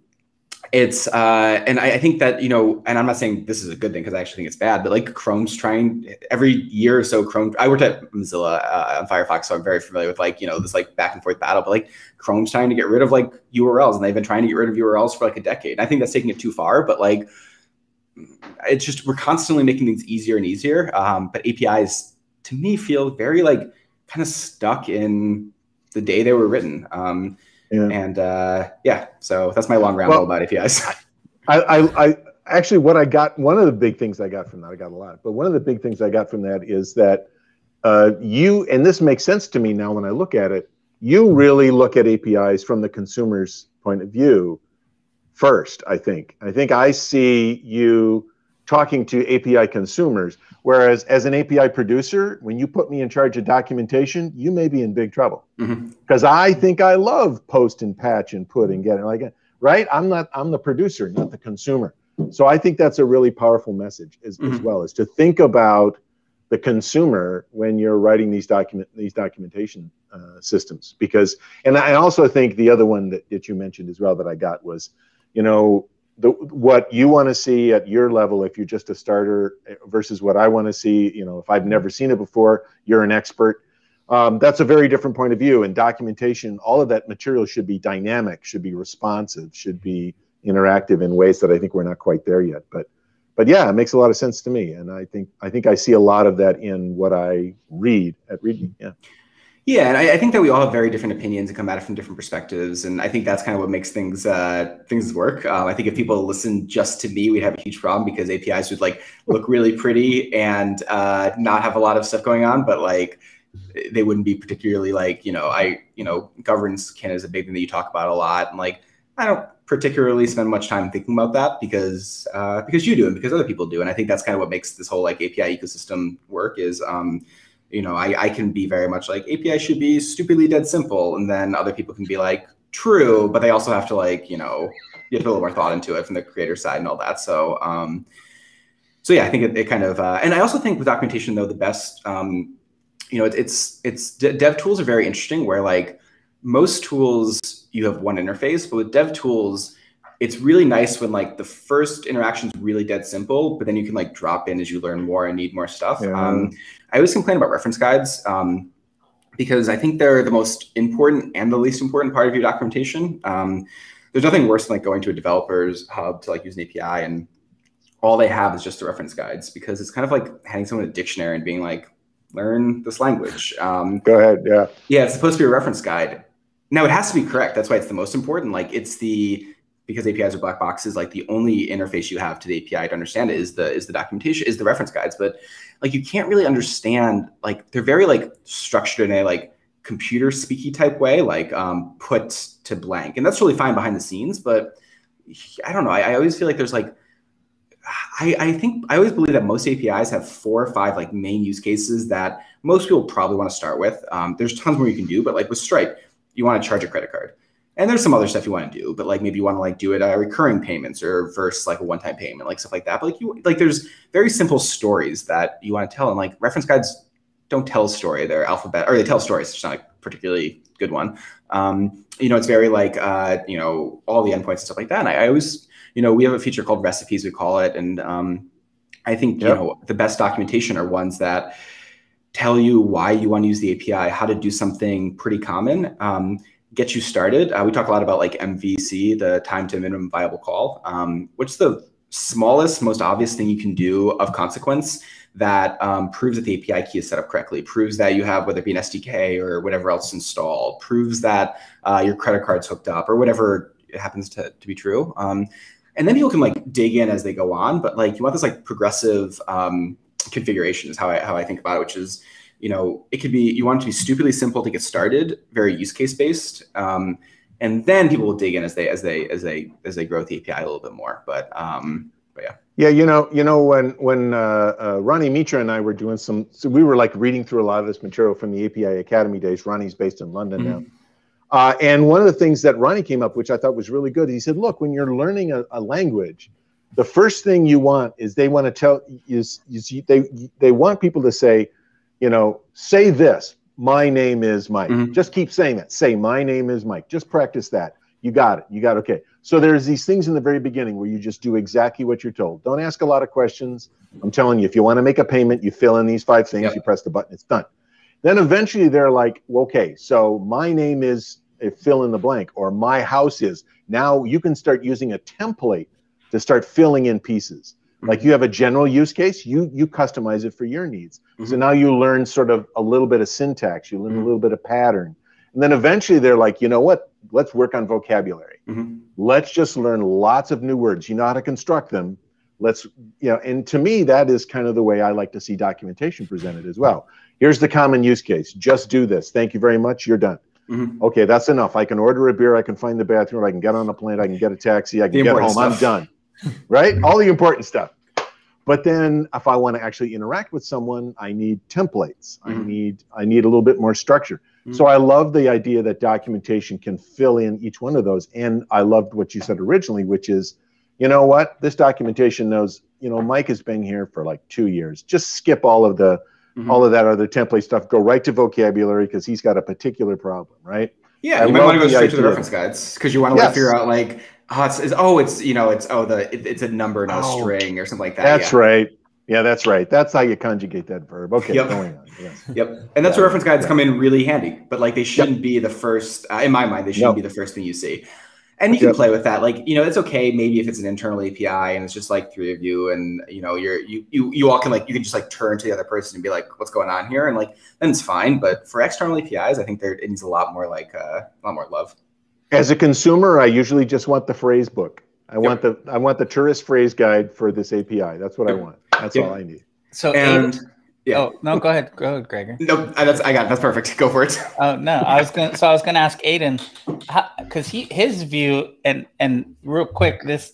it's uh, and I, I, think that you know, and I'm not saying this is a good thing because I actually think it's bad, but like Chrome's trying every year or so. Chrome, I worked at Mozilla uh, on Firefox, so I'm very familiar with like you know this like back and forth battle. But like Chrome's trying to get rid of like URLs, and they've been trying to get rid of URLs for like a decade. And I think that's taking it too far, but like it's just we're constantly making things easier and easier. Um, but APIs to me feel very like kind of stuck in the day they were written. Um, yeah. And uh, yeah, so that's my long ramble well, about APIs. [LAUGHS] I, I, I actually what I got one of the big things I got from that I got a lot, but one of the big things I got from that is that uh, you and this makes sense to me now when I look at it. You really look at APIs from the consumer's point of view first. I think. I think I see you talking to API consumers. Whereas as an API producer, when you put me in charge of documentation, you may be in big trouble because mm-hmm. I think I love post and patch and put and get it like right. I'm not. I'm the producer, not the consumer. So I think that's a really powerful message as, mm-hmm. as well is to think about the consumer when you're writing these document these documentation uh, systems because and I also think the other one that, that you mentioned as well that I got was you know the what you want to see at your level if you're just a starter eh, versus what I want to see you know if I've never seen it before you're an expert um, that's a very different point of view and documentation all of that material should be dynamic should be responsive should be interactive in ways that I think we're not quite there yet but but yeah, it makes a lot of sense to me, and I think I think I see a lot of that in what I read at README. Yeah. Yeah, and I, I, think that we all have very different opinions and come at it from different perspectives, and I think that's kind of what makes things uh, things work. Um, I think if people listened just to me, we'd have a huge problem because APIs would like look really pretty and uh, not have a lot of stuff going on, but like they wouldn't be particularly like you know I you know governance can is a big thing that you talk about a lot, and like I don't particularly spend much time thinking about that because uh, because you do and because other people do, and I think that's kind of what makes this whole like API ecosystem work. Is um, you know I, I can be very much like API should be stupidly dead simple, and then other people can be like true, but they also have to like you know you have to put a little more thought into it from the creator side and all that. So um, so yeah, I think it, it kind of uh, and I also think with documentation though the best um, you know it, it's it's dev tools are very interesting where like most tools you have one interface, but with dev tools, it's really nice when like the first interaction is really dead simple, but then you can like drop in as you learn more and need more stuff. Yeah. Um, I always complain about reference guides um, because I think they're the most important and the least important part of your documentation. Um, there's nothing worse than like going to a developer's hub to like use an API and all they have is just the reference guides because it's kind of like handing someone a dictionary and being like, learn this language. Um, Go ahead. Yeah. Yeah, it's supposed to be a reference guide. Now it has to be correct. That's why it's the most important. Like it's the because APIs are black boxes, like the only interface you have to the API to understand it is the is the documentation, is the reference guides. But like you can't really understand, like they're very like structured in a like computer speaky type way, like um, put to blank. And that's really fine behind the scenes, but I don't know. I, I always feel like there's like I, I, think I always believe that most APIs have four or five like main use cases that most people probably want to start with. Um, there's tons more you can do, but like with Stripe, you want to charge a credit card. And there's some other stuff you want to do, but like maybe you want to like do it uh, recurring payments or versus like a one-time payment, like stuff like that. But like you like there's very simple stories that you want to tell. And like reference guides don't tell a story. They're alphabet or they tell stories. It's not a particularly good one. Um, you know, it's very like uh, you know, all the endpoints and stuff like that. And I, I, always, you know, we have a feature called recipes, we call it. And um, I think, yep. you know, the best documentation are ones that tell you why you want to use the API, how to do something pretty common, um, get you started. Uh, we talk a lot about like MVC, the time to minimum viable call, um, is the smallest, most obvious thing you can do of consequence that um, proves that the API key is set up correctly, proves that you have whether it be an SDK or whatever else installed, proves that uh, your credit card's hooked up or whatever it happens to, to be true. Um, and then people can like dig in as they go on, but like you want this like progressive um, configuration is how I how I think about it, which is you know it could be you want it to be stupidly simple to get started, very use case based, um, and then people will dig in as they as they as they as they grow the API a little bit more. But um, but yeah. Yeah, you know, you know, when when uh, uh, Ronnie Mitra and I were doing some, so we were like reading through a lot of this material from the API Academy days. Ronnie's based in London mm-hmm. now. Uh, and one of the things that Ronnie came up, which I thought was really good, he said, "Look, when you're learning a, a language, the first thing you want is they want to tell is, is they they want people to say, you know, say this. My name is Mike. Mm-hmm. Just keep saying that. Say my name is Mike. Just practice that. You got it. You got it. okay. So there's these things in the very beginning where you just do exactly what you're told. Don't ask a lot of questions. I'm telling you, if you want to make a payment, you fill in these five things. Yep. You press the button. It's done. Then eventually they're like, okay, so my name is fill in the blank, or my house is. Now you can start using a template to start filling in pieces. Mm-hmm. Like you have a general use case, you you customize it for your needs. Mm-hmm. So now you learn sort of a little bit of syntax, you learn mm-hmm. a little bit of pattern. And then eventually they're like, you know what? Let's work on vocabulary. Mm-hmm. Let's just learn lots of new words. You know how to construct them. Let's, you know, and to me, that is kind of the way I like to see documentation presented as well. Here's the common use case. Just do this. Thank you very much. You're done. Mm-hmm. Okay, that's enough. I can order a beer. I can find the bathroom. I can get on a plane. I can get a taxi. I can get home. Stuff. I'm done right? All the important stuff. But then if I want to actually interact with someone, I need templates. I Mhm. need I need a little bit more structure. So I love the idea that documentation can fill in each one of those. And I loved what you said originally, which is, you know what, this documentation knows, you know, Mike has been here for like two years. Just skip all of the Mhm. all of that other template stuff. Go right to vocabulary because he's got a particular problem, right? Yeah, I you might want to go straight to the reference guides because you want to Yes. figure out like oh it's, it's oh it's you know it's oh the it, it's a number not a Oh, string or something like that. That's yeah. right. Yeah, that's right. That's how you conjugate that verb. Okay, Yep. going on. Yes. [LAUGHS] Yep, and that's Yeah, where reference guides yeah. come in really handy. But like they shouldn't be the first. Uh, in my mind, they shouldn't No. be the first thing you see. And you can play with that. Like you know, it's okay maybe if it's an internal API and it's just like three of you, and you know, you're you you you all can like you can just like turn to the other person and be like, what's going on here, and like then it's fine. But for external APIs, I think there it needs a lot more like uh, a lot more love. As a consumer, I usually just want the phrase book. I want the I want the tourist phrase guide for this API. That's what I want. That's Yep. all I need. So And yeah, oh no, go ahead, go ahead, Gregor. no, that's I got it. that's perfect. [LAUGHS] Go for it. Oh no, I was gonna. So I was gonna ask Aidan, because he his view and and real quick this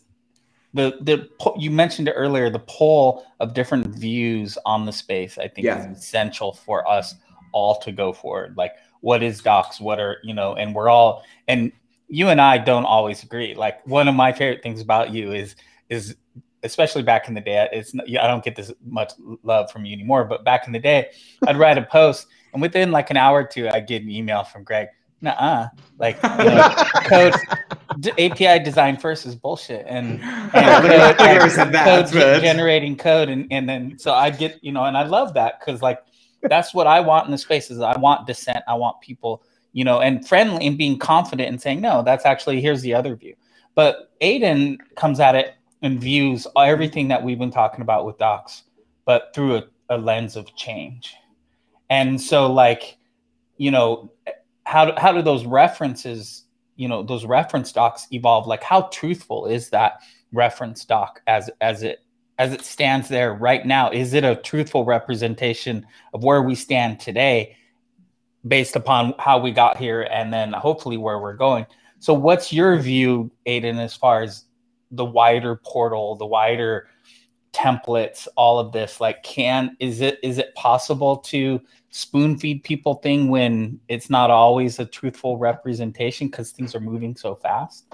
the the you mentioned it earlier the poll of different views on the space I think Yeah. is essential for us all to go forward. Like what is docs? What are you know? And we're all and you and I don't always agree. Like one of my favorite things about you is is especially back in the day. It's not- I don't get this much love from you anymore, but back in the day, I'd write a post and within like an hour or two, I'd get an email from Greg. Nuh-uh. Like you know, code API design first is bullshit, and, and [LAUGHS] I code- never said that. code generating code, and and then so I get you know, and I love that because like that's what I want in the space is I want dissent, I want people you know, and friendly and being confident and saying no, that's actually here's the other view. But Aidan comes at it and views everything that we've been talking about with docs, but through a, a lens of change. And so, like, you know, how do, how do those references, you know, those reference docs evolve? Like, how truthful is that reference doc as as it as it stands there right now? Is it a truthful representation of where we stand today, based upon how we got here, and then hopefully where we're going? So, what's your view, Aidan, as far as the wider portal, the wider templates, all of this? Like, can is it is it possible to spoon feed people thing when it's not always a truthful representation because things are moving so fast?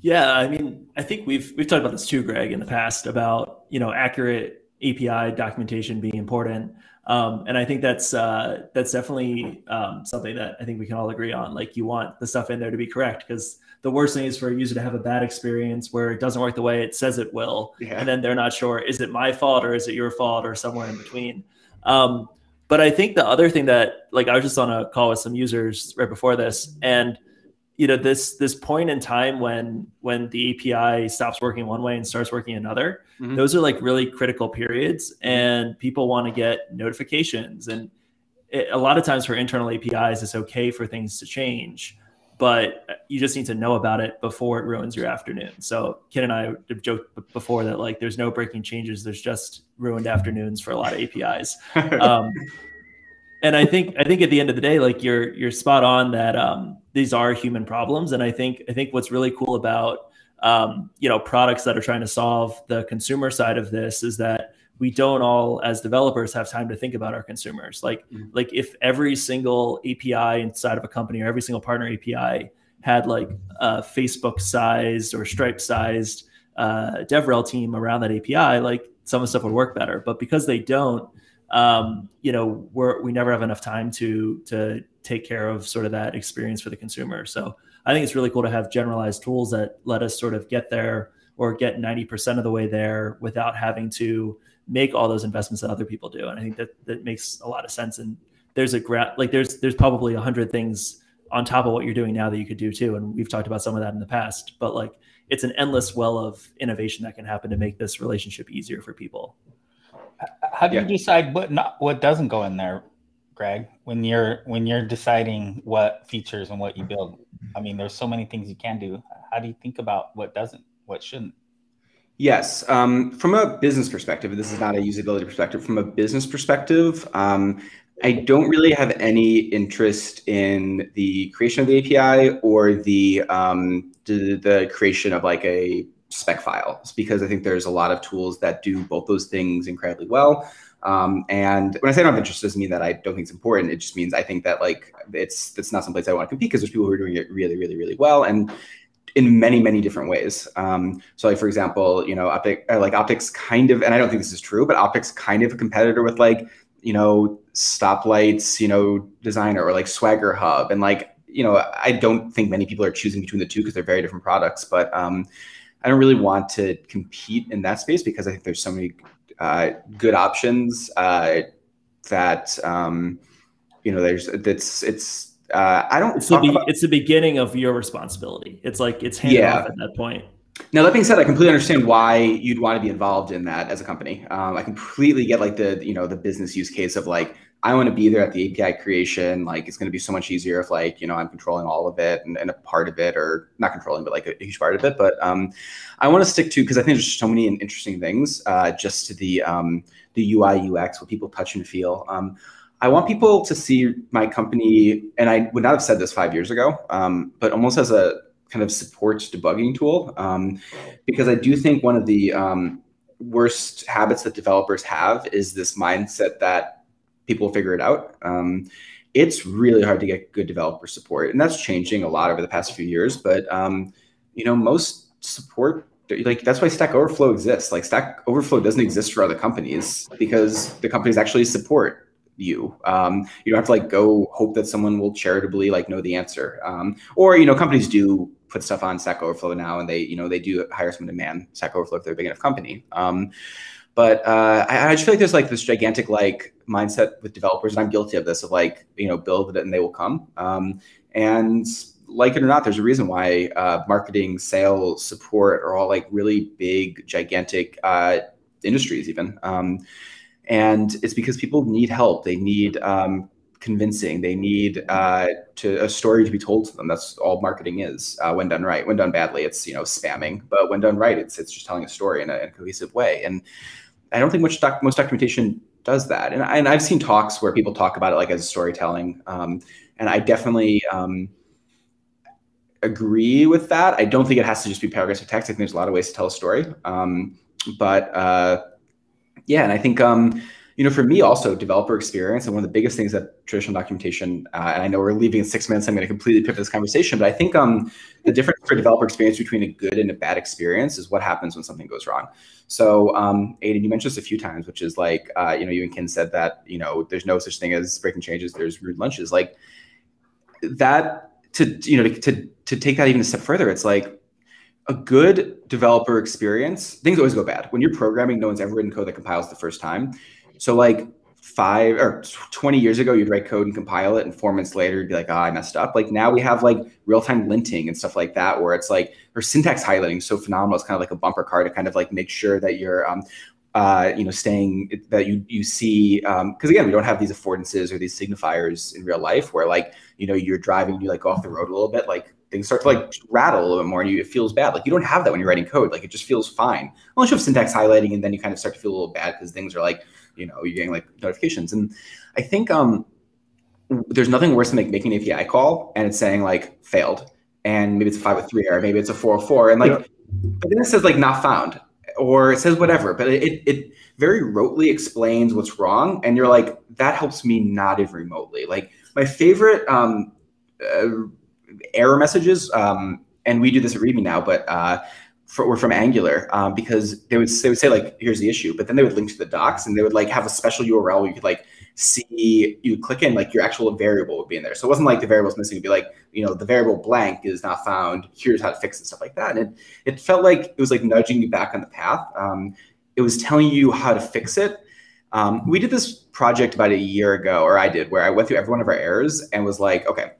Yeah, I mean, I think we've we've talked about this too, Greg, in the past about you know accurate API documentation being important, um, and I think that's uh, that's definitely um, something that I think we can all agree on. Like, you want the stuff in there to be correct because the worst thing is for a user to have a bad experience where it doesn't work the way it says it will, Yeah. and then they're not sure is it my fault or is it your fault or somewhere in between. Um, but I think the other thing that like I was just on a call with some users right before this, and you know this this point in time when when the API stops working one way and starts working another, Mhm. those are like really critical periods, and people want to get notifications. And it, a lot of times for internal APIs, it's okay for things to change, but you just need to know about it before it ruins your afternoon. So Kin and I have joked before that like there's no breaking changes, there's just ruined afternoons for a lot of APIs [LAUGHS] um, and I think I think at the end of the day, like you're you're spot on that um, these are human problems, and I think I think what's really cool about um, you know products that are trying to solve the consumer side of this is that we don't all as developers have time to think about our consumers. Like Mhm. like if every single API inside of a company or every single partner API had like a Facebook sized or Stripe sized uh, DevRel team around that API, like some of the stuff would work better. But because they don't, um, you know, we're, we never have enough time to to take care of sort of that experience for the consumer. So I think it's really cool to have generalized tools that let us sort of get there or get 90% of the way there without having to make all those investments that other people do. And I think that that makes a lot of sense. And there's a gra- like there's there's probably a hundred things on top of what you're doing now that you could do too. And we've talked about some of that in the past, but like it's an endless well of innovation that can happen to make this relationship easier for people. How do Yeah. you decide what not what doesn't go in there, Greg? When you're when you're deciding what features and what you build, I mean, there's so many things you can do. How do you think about what doesn't, what shouldn't? Yes. Um, from a business perspective, this is not a usability perspective. From a business perspective, um, I don't really have any interest in the creation of the API or the um, the, the creation of like a spec files because I think there's a lot of tools that do both those things incredibly well. Um, and when I say I don't have interest, doesn't mean that I don't think it's important. It just means I think that like it's it's not someplace I want to compete because there's people who are doing it really, really, really well and in many, many different ways. Um, so like for example, you know, Optic uh, like Optics kind of, and I don't think this is true, but Optics kind of a competitor with like you know Stoplight's, you know, designer or like SwaggerHub, and like you know, I don't think many people are choosing between the two because they're very different products, but um, I don't really want to compete in that space because I think there's so many uh, good options uh, that um, you know there's that's it's uh, I don't. It's the, be- about- it's the beginning of your responsibility. It's like it's handed yeah. off at that point. Now that being said, I completely understand why you'd want to be involved in that as a company. Um, I completely get like the you know the business use case of like I want to be there at the API creation. Like it's going to be so much easier if like, you know, I'm controlling all of it and, and a part of it or not controlling, but like a, a huge part of it. But um, I want to stick to, cause I think there's so many interesting things uh, just to the, um, the UI UX, what people touch and feel. Um, I want people to see my company, and I would not have said this five years ago, um, but almost as a kind of support debugging tool, um, because I do think one of the um, worst habits that developers have is this mindset that people figure it out. Um, it's really hard to get good developer support, and that's changing a lot over the past few years. But um, you know, most support like that's why Stack Overflow exists. Like Stack Overflow doesn't exist for other companies because the companies actually support you. Um, you don't have to like go hope that someone will charitably like know the answer. Um, or you know, companies do put stuff on Stack Overflow now, and they you know they do hire someone to man Stack Overflow if they're a big enough company. Um, but uh, I, I, just feel like there's like this gigantic like mindset with developers, and I'm guilty of this of like you know build it and they will come. Um, and like it or not, there's a reason why uh, marketing, sales, support are all like really big, gigantic uh, industries, even. Um, and it's because people need help. They need um, convincing. They need uh, to a story to be told to them. That's all marketing is. Uh, when done right, when done badly, it's you know spamming. But when done right, it's it's just telling a story in a, in a cohesive way. And I don't think much doc- most documentation does that. And, and I've seen talks where people talk about it like as storytelling. Um, and I definitely um, agree with that. I don't think it has to just be paragraphs of text. I think there's a lot of ways to tell a story. Um, but uh, yeah, and I think um, you know, for me also developer experience and one of the biggest things that traditional documentation, uh, and I know we're leaving in six minutes, I'm going to completely pivot this conversation, but I think um, the difference for developer experience between a good and a bad experience is what happens when something goes wrong. So um, Aidan, you mentioned this a few times, which is like, uh, you know, you and Kin said that, you know, there's no such thing as breaking changes, there's rude lunches. Like that to, you know, to, to, to take that even a step further, it's like, a good developer experience, things always go bad. When you're programming, no one's ever written code that compiles the first time. So like five or 20 years ago, you'd write code and compile it, and four months later, you'd be like, oh, I messed up. Like now we have like real time linting and stuff like that, where it's like, or syntax highlighting is so phenomenal. It's kind of like a bumper car to kind of like make sure that you're, um, uh, you know, staying that you you see because um, again, we don't have these affordances or these signifiers in real life where like you know you're driving, you like go off the road a little bit, like things start to like rattle a little bit more and you, it feels bad. Like you don't have that when you're writing code. Like it just feels fine. Unless you have syntax highlighting and then you kind of start to feel a little bad because things are like you know you're getting like notifications. And i think um there's nothing worse than like making an api call and it's saying like failed. And maybe it's a 503 error maybe it's a 404 and like yeah. but then it says like not found or it says whatever but it, it very rotely explains what's wrong and you're like that helps me not even remotely. Like my favorite um uh, error messages um and we do this at README now but uh for, were from Angular um, because they would they would say like here's the issue, but then they would link to the docs and they would like have a special URL where you could like see you click in like your actual variable would be in there. So it wasn't like the variable's missing. It'd be like you know the variable blank is not found. Here's how to fix it, stuff like that. And it, it felt like it was like nudging you back on the path. Um, it was telling you how to fix it. Um, we did this project about a year ago, or I did, where I went through every one of our errors and was like, okay,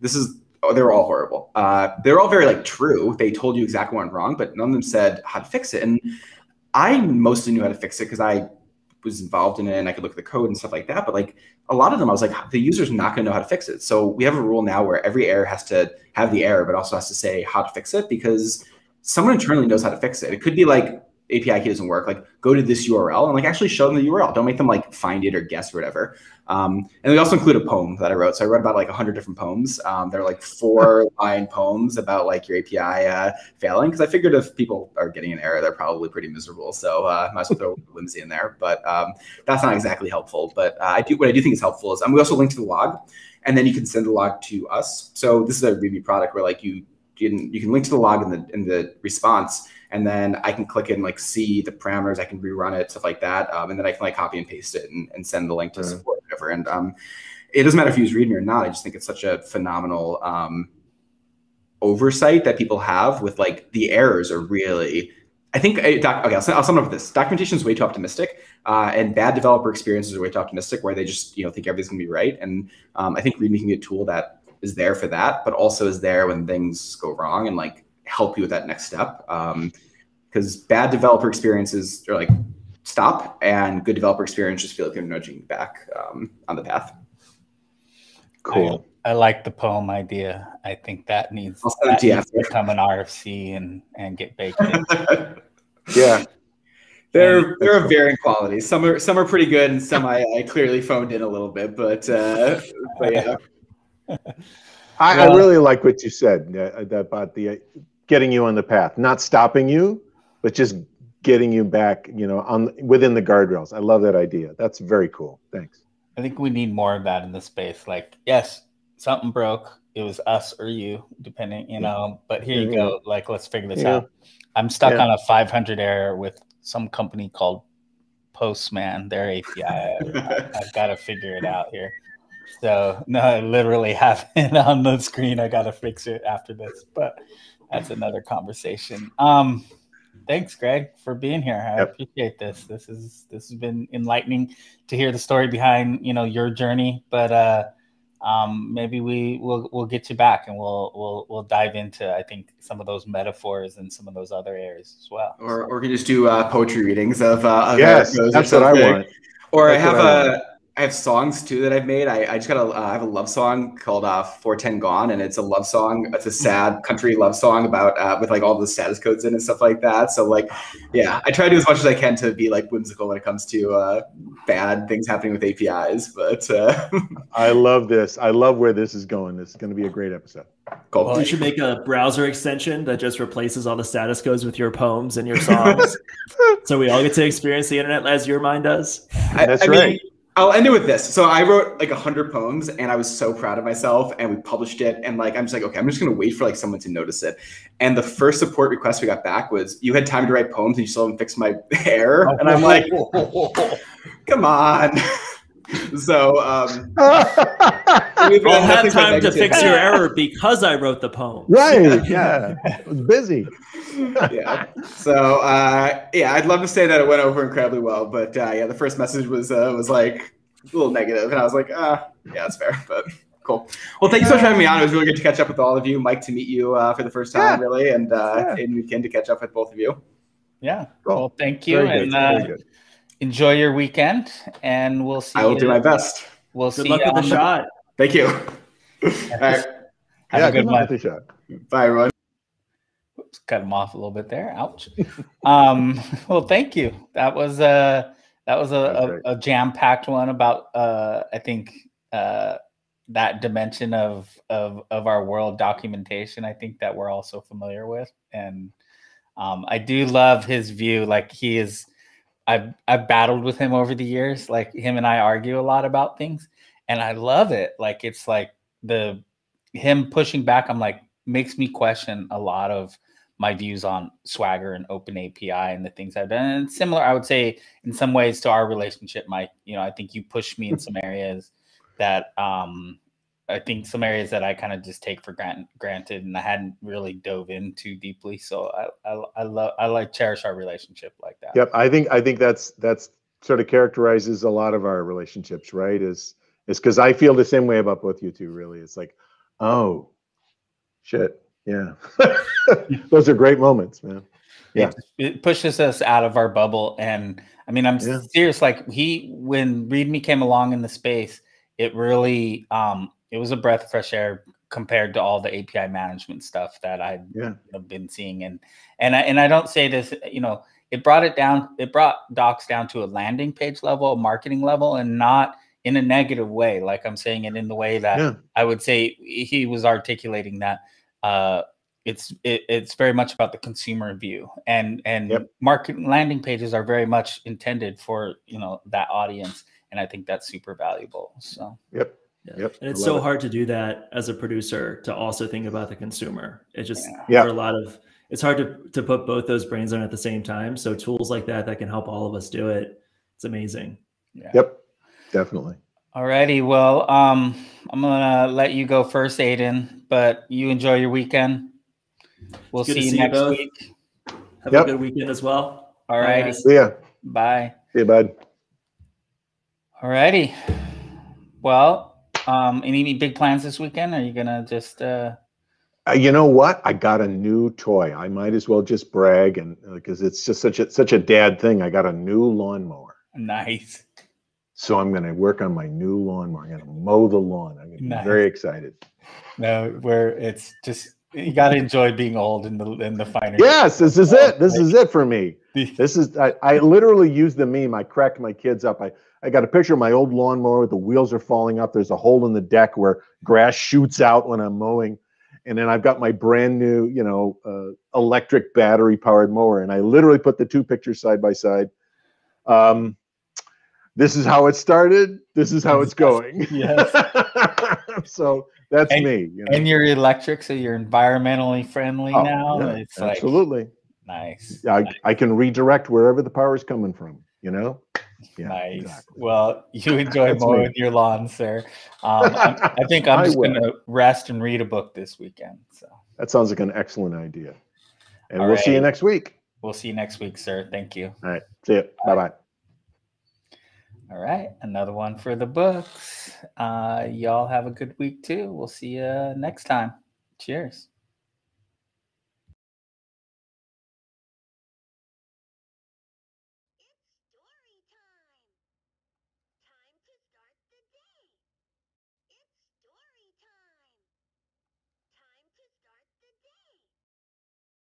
this is oh, they were all horrible. Uh, they're all very like true. They told you exactly what went wrong, but none of them said how to fix it. And I mostly knew how to fix it because I was involved in it and I could look at the code and stuff like that. But like a lot of them, I was like, the user's not going to know how to fix it. So we have a rule now where every error has to have the error, but also has to say how to fix it because someone internally knows how to fix it. It could be like API key doesn't work, like go to this URL and like actually show them the URL. Don't make them like find it or guess or whatever. Um, and we also include a poem that I wrote. So I wrote about like 100 different poems. Um, they're like four line poems about like your API uh, failing because I figured if people are getting an error, they're probably pretty miserable. So uh, might as well throw [LAUGHS] whimsy in there. But um, that's not exactly helpful. But uh, I do what I do think is helpful is um, we also link to the log, and then you can send the log to us. So this is a README product where like you can, you can link to the log in the in the response and then I can click and like see the parameters. I can rerun it, stuff like that, um, and then I can like copy and paste it and, and send the link to mm-hmm. support whatever. And um, it doesn't matter if you use README or not. I just think it's such a phenomenal um, oversight that people have with like the errors are really. I think uh, doc, okay. I'll, I'll sum up with this: documentation is way too optimistic, uh, and bad developer experiences are way too optimistic, where they just you know think everything's gonna be right. And um, I think README can be a tool that is there for that, but also is there when things go wrong and like help you with that next step. Because um, bad developer experiences are like stop, and good developer experiences just feel like they're nudging back um, on the path. Cool. I, I, like the poem idea. I think that needs, that needs to become an RFC and and get baked in. [LAUGHS] yeah. They're they're of varying qualities. Some are some are pretty good, and some I, I clearly phoned in a little bit. But, uh, but yeah. I, well, I, really like what you said uh, about the getting you on the path, not stopping you, but just getting you back, you know, on within the guardrails. I love that idea. That's very cool. Thanks. I think we need more of that in the space. Like, yes, something broke. It was us or you, depending, you know. But here you go. Like, let's figure this yeah. out. I'm stuck yeah. on a 500 error with some company called Postman. Their API. I, [LAUGHS] I've got to figure it out here. So no, I literally [LAUGHS] have it on the screen. I got to fix it after this, but that's another conversation. Um, thanks, Greg, for being here. I yep. appreciate this. This is this has been enlightening to hear the story behind you know your journey. But uh, um, maybe we will we'll get you back and we'll we'll we'll dive into I think some of those metaphors and some of those other areas as well. Or or we can just do uh, poetry readings of uh, yes, that's what I want. Or that's I have I a. I have songs too that I've made. I, I just got a, uh, I have a love song called uh, 410 Gone, and it's a love song. It's a sad country love song about uh, with like all the status codes in and stuff like that. So like, yeah, I try to do as much as I can to be like whimsical when it comes to uh, bad things happening with APIs. But uh, [LAUGHS] I love this. I love where this is going. This is going to be a great episode. Cool. Well, you should make a browser extension that just replaces all the status codes with your poems and your songs, [LAUGHS] so we all get to experience the internet as your mind does. I, That's I right. Mean, I'll end it with this. So I wrote like a hundred poems and I was so proud of myself and we published it. And like, I'm just like, okay, I'm just going to wait for like someone to notice it. And the first support request we got back was you had time to write poems and you still haven't fixed my [LAUGHS] hair. Oh, and I'm [LAUGHS] like, come on. [LAUGHS] so, um, [LAUGHS] I'll have time to fix your error because I wrote the poem. Right. [LAUGHS] Yeah. I was busy. yeah. So uh, yeah, I'd love to say that it went over incredibly well, but uh, yeah, the first message was uh, was like a little negative, and I was like, ah, yeah, that's fair, but cool. Well, thank you so much for having me on. It was really good to catch up with all of you. Mike, to meet you uh, for the first time, yeah. really, and uh, yeah. and Kin to catch up with both of you. Yeah. Cool. Well, thank you, Very and uh, enjoy your weekend, and we'll see. I will do my best. We'll good see. Luck with the shot. Thank you. [LAUGHS] all right. Have yeah, a good, good one. Bye, everyone cut him off a little bit there. Ouch. [LAUGHS] um, well, thank you. That was a that was a, a, a jam packed one about uh, I think uh, that dimension of of of our world documentation. I think that we're all so familiar with, and um, I do love his view. Like he is, I've I've battled with him over the years. Like him and I argue a lot about things, and I love it. Like it's like the him pushing back. I'm like makes me question a lot of my views on Swagger and Open API and the things I've done. And similar, I would say, in some ways to our relationship, Mike. You know, I think you pushed me in [LAUGHS] some areas that um, I think some areas that I kind of just take for grant, granted, and I hadn't really dove in too deeply. So I, I, I love, I like cherish our relationship like that. Yep, I think, I think that's that's sort of characterizes a lot of our relationships, right? Is is because I feel the same way about both you two. Really, it's like, oh, shit yeah. [LAUGHS] [LAUGHS] Those are great moments, man. Yeah. It, it, pushes us out of our bubble. And I mean, I'm yeah. serious. Like he, when README came along in the space, it really, um, it was a breath of fresh air compared to all the API management stuff that I've yeah. been seeing. And, and I, and I don't say this, you know, it brought it down. It brought docs down to a landing page level, a marketing level, and not in a negative way. Like I'm saying it in the way that Yeah. I would say he was articulating that. Uh, it's it, it's very much about the consumer view and and Yep. market landing pages are very much intended for you know that audience and i think that's super valuable so Yep. Yeah. Yep. And it's so it. hard to do that as a producer to also think about the consumer. It's just Yeah. Yeah. for a lot of it's hard to to put both those brains on at the same time. So tools like that that can help all of us do it. It's amazing. yeah Yep. Definitely. alrighty well um i'm gonna let you go first aidan but you enjoy your weekend we'll Good see you see you next both. week Have Yep. a good weekend as well. all righty. See ya. bye See ya, bud. Alrighty. Well, um, any big plans this weekend? Are you gonna just uh Uh, you know what? I got a new toy. I might as well just brag, and because it's just such a such a dad thing. I got a new lawnmower, nice? so I'm to work on my new lawnmower. I'm to mow the lawn. I'm gonna be Nice. very excited. No, where it's just you gotta enjoy being old in the in the finer. Yes, this is it. This is it for me. [LAUGHS] This is I, I literally use the meme. I cracked my kids up. I, I got a picture of my old lawnmower. The wheels are falling off. There's a hole in the deck where grass shoots out when I'm mowing. And then I've got my brand new, you know, uh, electric battery powered mower. And I literally put the two pictures side by side. Um, this is how it started. This is how it's [LAUGHS] going. Yes. [LAUGHS] so that's And- me. You know? And you're electric, so you're environmentally friendly Oh, now. yeah, it's like absolutely. nice. I, I can redirect wherever the power is coming from. You know. Yeah. nice. exactly. Well, you enjoy mowing me. your lawn, sir. Um, I'm- think I'm [LAUGHS] just gonna rest and read a book this weekend. So That sounds like an excellent idea. And All we'll see you next week. we'll see you next week, sir. Thank you. All right. See you. Bye bye. All right, another one for the books. Uh, y'all have a good week too. We'll see you next time. Cheers.